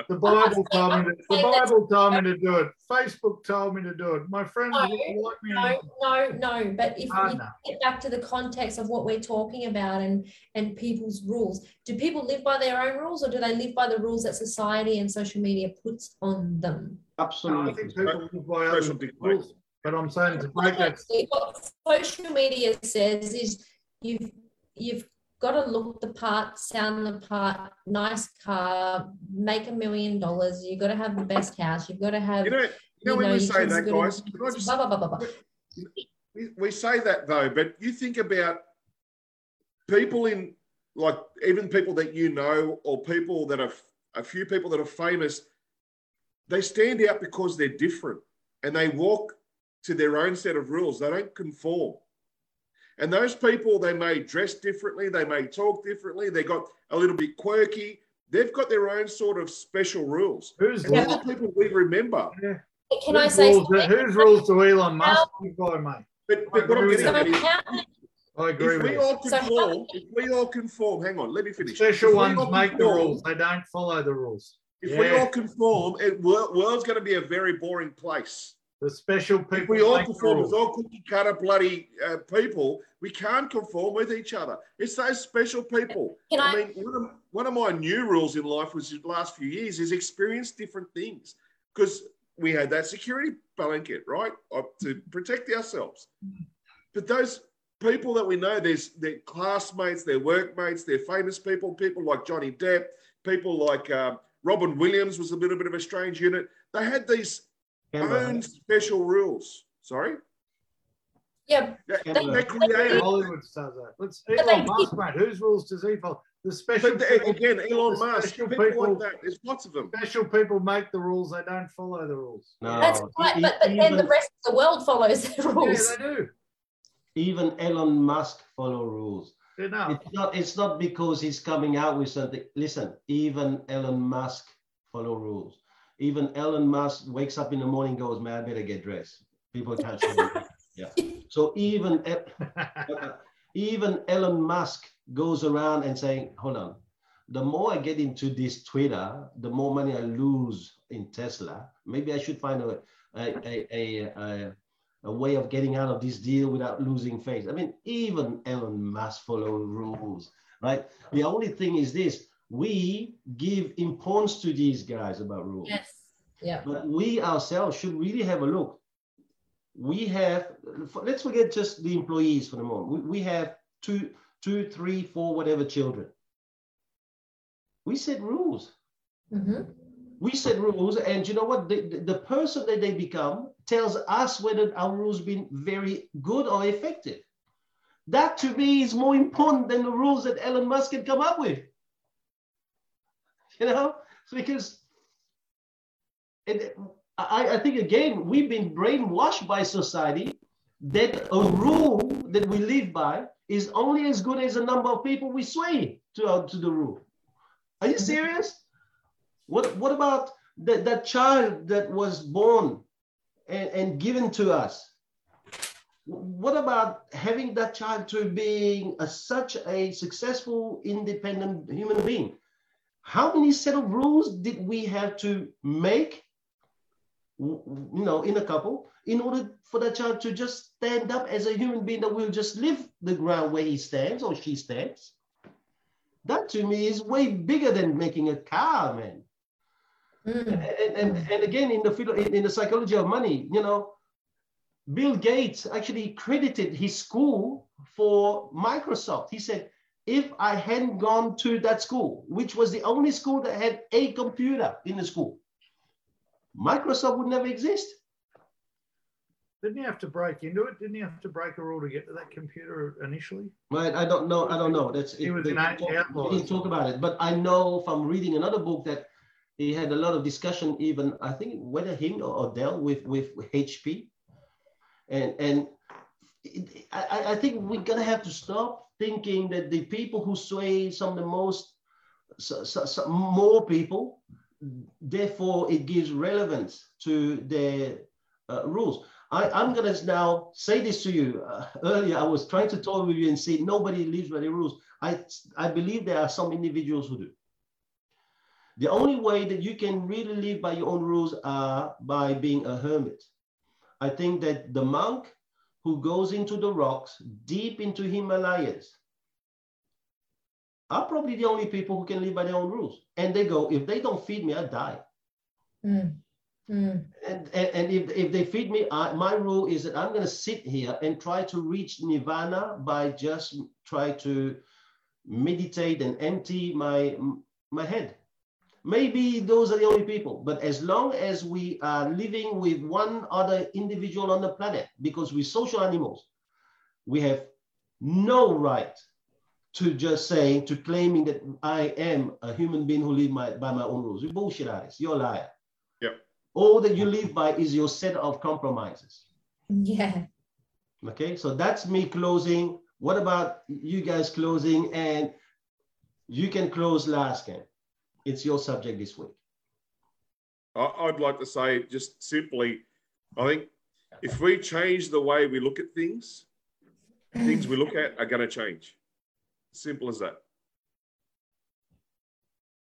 the Bible told me to, the Bible told me to do it. Facebook told me to do it. My friend No, like me. no, no, no. But if Ah, we no. get back to the context of what we're talking about and and people's rules, do people live by their own rules or do they live by the rules that society and social media puts on them? No, I Absolutely. think people live by other Special rules. But I'm saying to break that what social media says is you've you've got to look the part, sound the part, nice car, make a million dollars. You've got to have the best house. You've got to have You know, you know when we say that, guys, just blah, blah, blah, blah, blah. we, we say that though, but you think about people in like even people that you know or people that are a few people that are famous, they stand out because they're different and they walk to their own set of rules. They don't conform. And those people, they may dress differently, they may talk differently, they got a little bit quirky. They've got their own sort of special rules. who's And they're the people we remember. Can I say rules, something? whose rules do Elon Musk live by, mate? But, but what I'm getting at is, I agree if with we you. all So conform, if we all conform, hang on, let me finish. Special If we ones all make the rules. They don't follow the rules. If we all conform, it world's going to be a very boring place. The special people. If people we all make conform as rules. all cookie cutter bloody uh, people, we can't conform with each other. It's those special people. Can I I- mean, one of, one of my new rules in life was the last few years is experience different things because we had that security blanket, right, uh, to protect ourselves. But those people that we know, there's their classmates, their workmates, they're famous people, people like Johnny Depp, people like um, Robin Williams was a little bit of a strange unit. They had these Canberra. own special rules. Sorry, yeah, They- they created. Hollywood does that. Let's But Elon they- Musk, mate. Whose rules does he follow? The special But the- people, again, Elon the Musk, people, people- like that. There's lots of them. special people make the rules. They don't follow the rules. No, that's right. But, but then the rest of the world follows the Yeah, rules. they do. even Elon Musk follow rules. They're. It's not. It's not because he's coming out with something. Listen, even Elon Musk follow rules. Even Elon Musk wakes up in the morning, goes, "Man, I better get dressed." People can't. Yeah. So even even Elon Musk goes around and saying, "Hold on, the more I get into this Twitter, the more money I lose in Tesla. Maybe I should find a a a, a, a, way of getting out of this deal without losing face. I mean, even Elon Musk follow rules, right? The only thing is this: we give importance to these guys about rules. Yes. Yeah. But we ourselves should really have a look. We have, let's forget just the employees for the moment. We, we have two, two, three, four, whatever children. We set rules. hmm We set rules, and you know what? The, the, the person that they become tells us whether our rules been very good or effective. That to me is more important than the rules that Elon Musk can come up with. You know, So because it, I, I think again we've been brainwashed by society that a rule that we live by is only as good as the number of people we sway to, uh, to the rule. Are you serious? What, what about that, that child that was born and, and given to us? What about having that child to being a, such a successful, independent human being? How many set of rules did we have to make, you know, in a couple, in order for that child to just stand up as a human being that will just live the ground where he stands or she stands? That to me is way bigger than making a car, man. Mm. And, and, and again, in the in in the psychology of money, you know, Bill Gates actually credited his school for Microsoft. He said, if I hadn't gone to that school, which was the only school that had a computer in the school, Microsoft would never exist. Didn't you have to break into it? Didn't you have to break a rule to get to that computer initially? Right? I don't know. I don't know. That's He was they an outlaw. didn't talk about it, but I know from reading another book that he had a lot of discussion. Even I think whether him or Dell with with HP, and and it, I, I think we're gonna have to stop thinking that the people who sway some of the most so, so, so more people, therefore it gives relevance to their uh, rules. I, I'm going to now say this to you. Uh, earlier, I was trying to talk with you and say nobody lives by the rules. I, I believe there are some individuals who do. The only way that you can really live by your own rules are by being a hermit. I think that the monk who goes into the rocks, deep into Himalayas, are probably the only people who can live by their own rules. And they go, if they don't feed me, I die. Mm. Mm. And, and, and if, if they feed me, I, my rule is that I'm going to sit here and try to reach nirvana by just try to meditate and empty my my head. Maybe those are the only people, but as long as we are living with one other individual on the planet, because we're social animals, we have no right to just saying, to claiming that I am a human being who live my, by my own rules. You bullshit, Alice. You're a liar. Yep. All that you live by is your set of compromises. Yeah. Okay, so that's me closing. What about you guys closing? And you can close last, Ken. It's your subject this week. I- I'd like to say just simply, I think if we change the way we look at things, things we look at are going to change. Simple as that.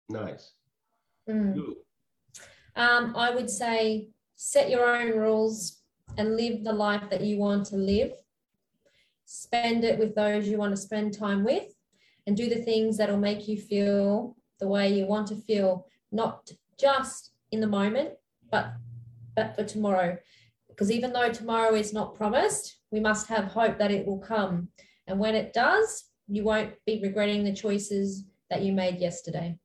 Nice. Mm. Good. Um, I would say set your own rules and live the life that you want to live. Spend it with those you want to spend time with and do the things that'll make you feel the way you want to feel, not just in the moment, but but for tomorrow. Because even though tomorrow is not promised, we must have hope that it will come. And when it does, you won't be regretting the choices that you made yesterday.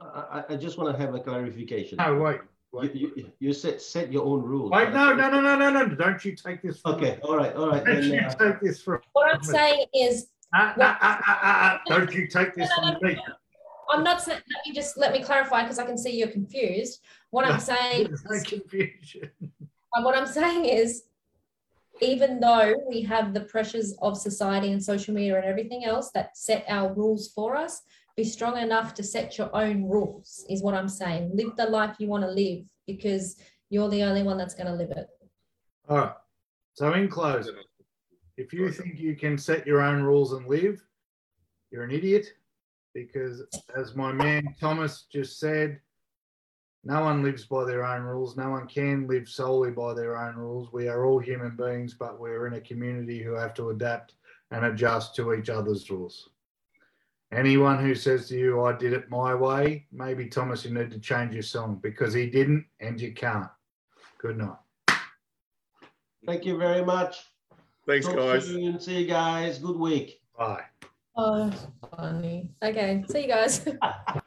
I, I- I just want to have a clarification. No, wait. You, Wait, you, you said set your own rules. wait no, no, no, no, no, no. Don't you take this from Okay, all right, all right. Don't you then, uh, take this from What I'm saying is, Ah, ah, ah. Don't you take this No, no, from me. I'm not saying, let me just let me clarify because I can see you're confused. What I'm saying, no confusion. what I'm saying is, even though we have the pressures of society and social media and everything else that set our rules for us, be strong enough to set your own rules, is what I'm saying. Live the life you want to live because you're the only one that's going to live it. All right. So in closing, if you think you can set your own rules and live, you're an idiot. Because as my man Thomas just said, no one lives by their own rules. No one can live solely by their own rules. We are all human beings, but we're in a community who have to adapt and adjust to each other's rules. Anyone who says to you, I did it my way, maybe Thomas, you need to change your song because he didn't and you can't. Good night. Thank you very much. Thanks, Talk guys. soon. See you guys. Good week. Bye. Oh, funny. Okay, see you guys.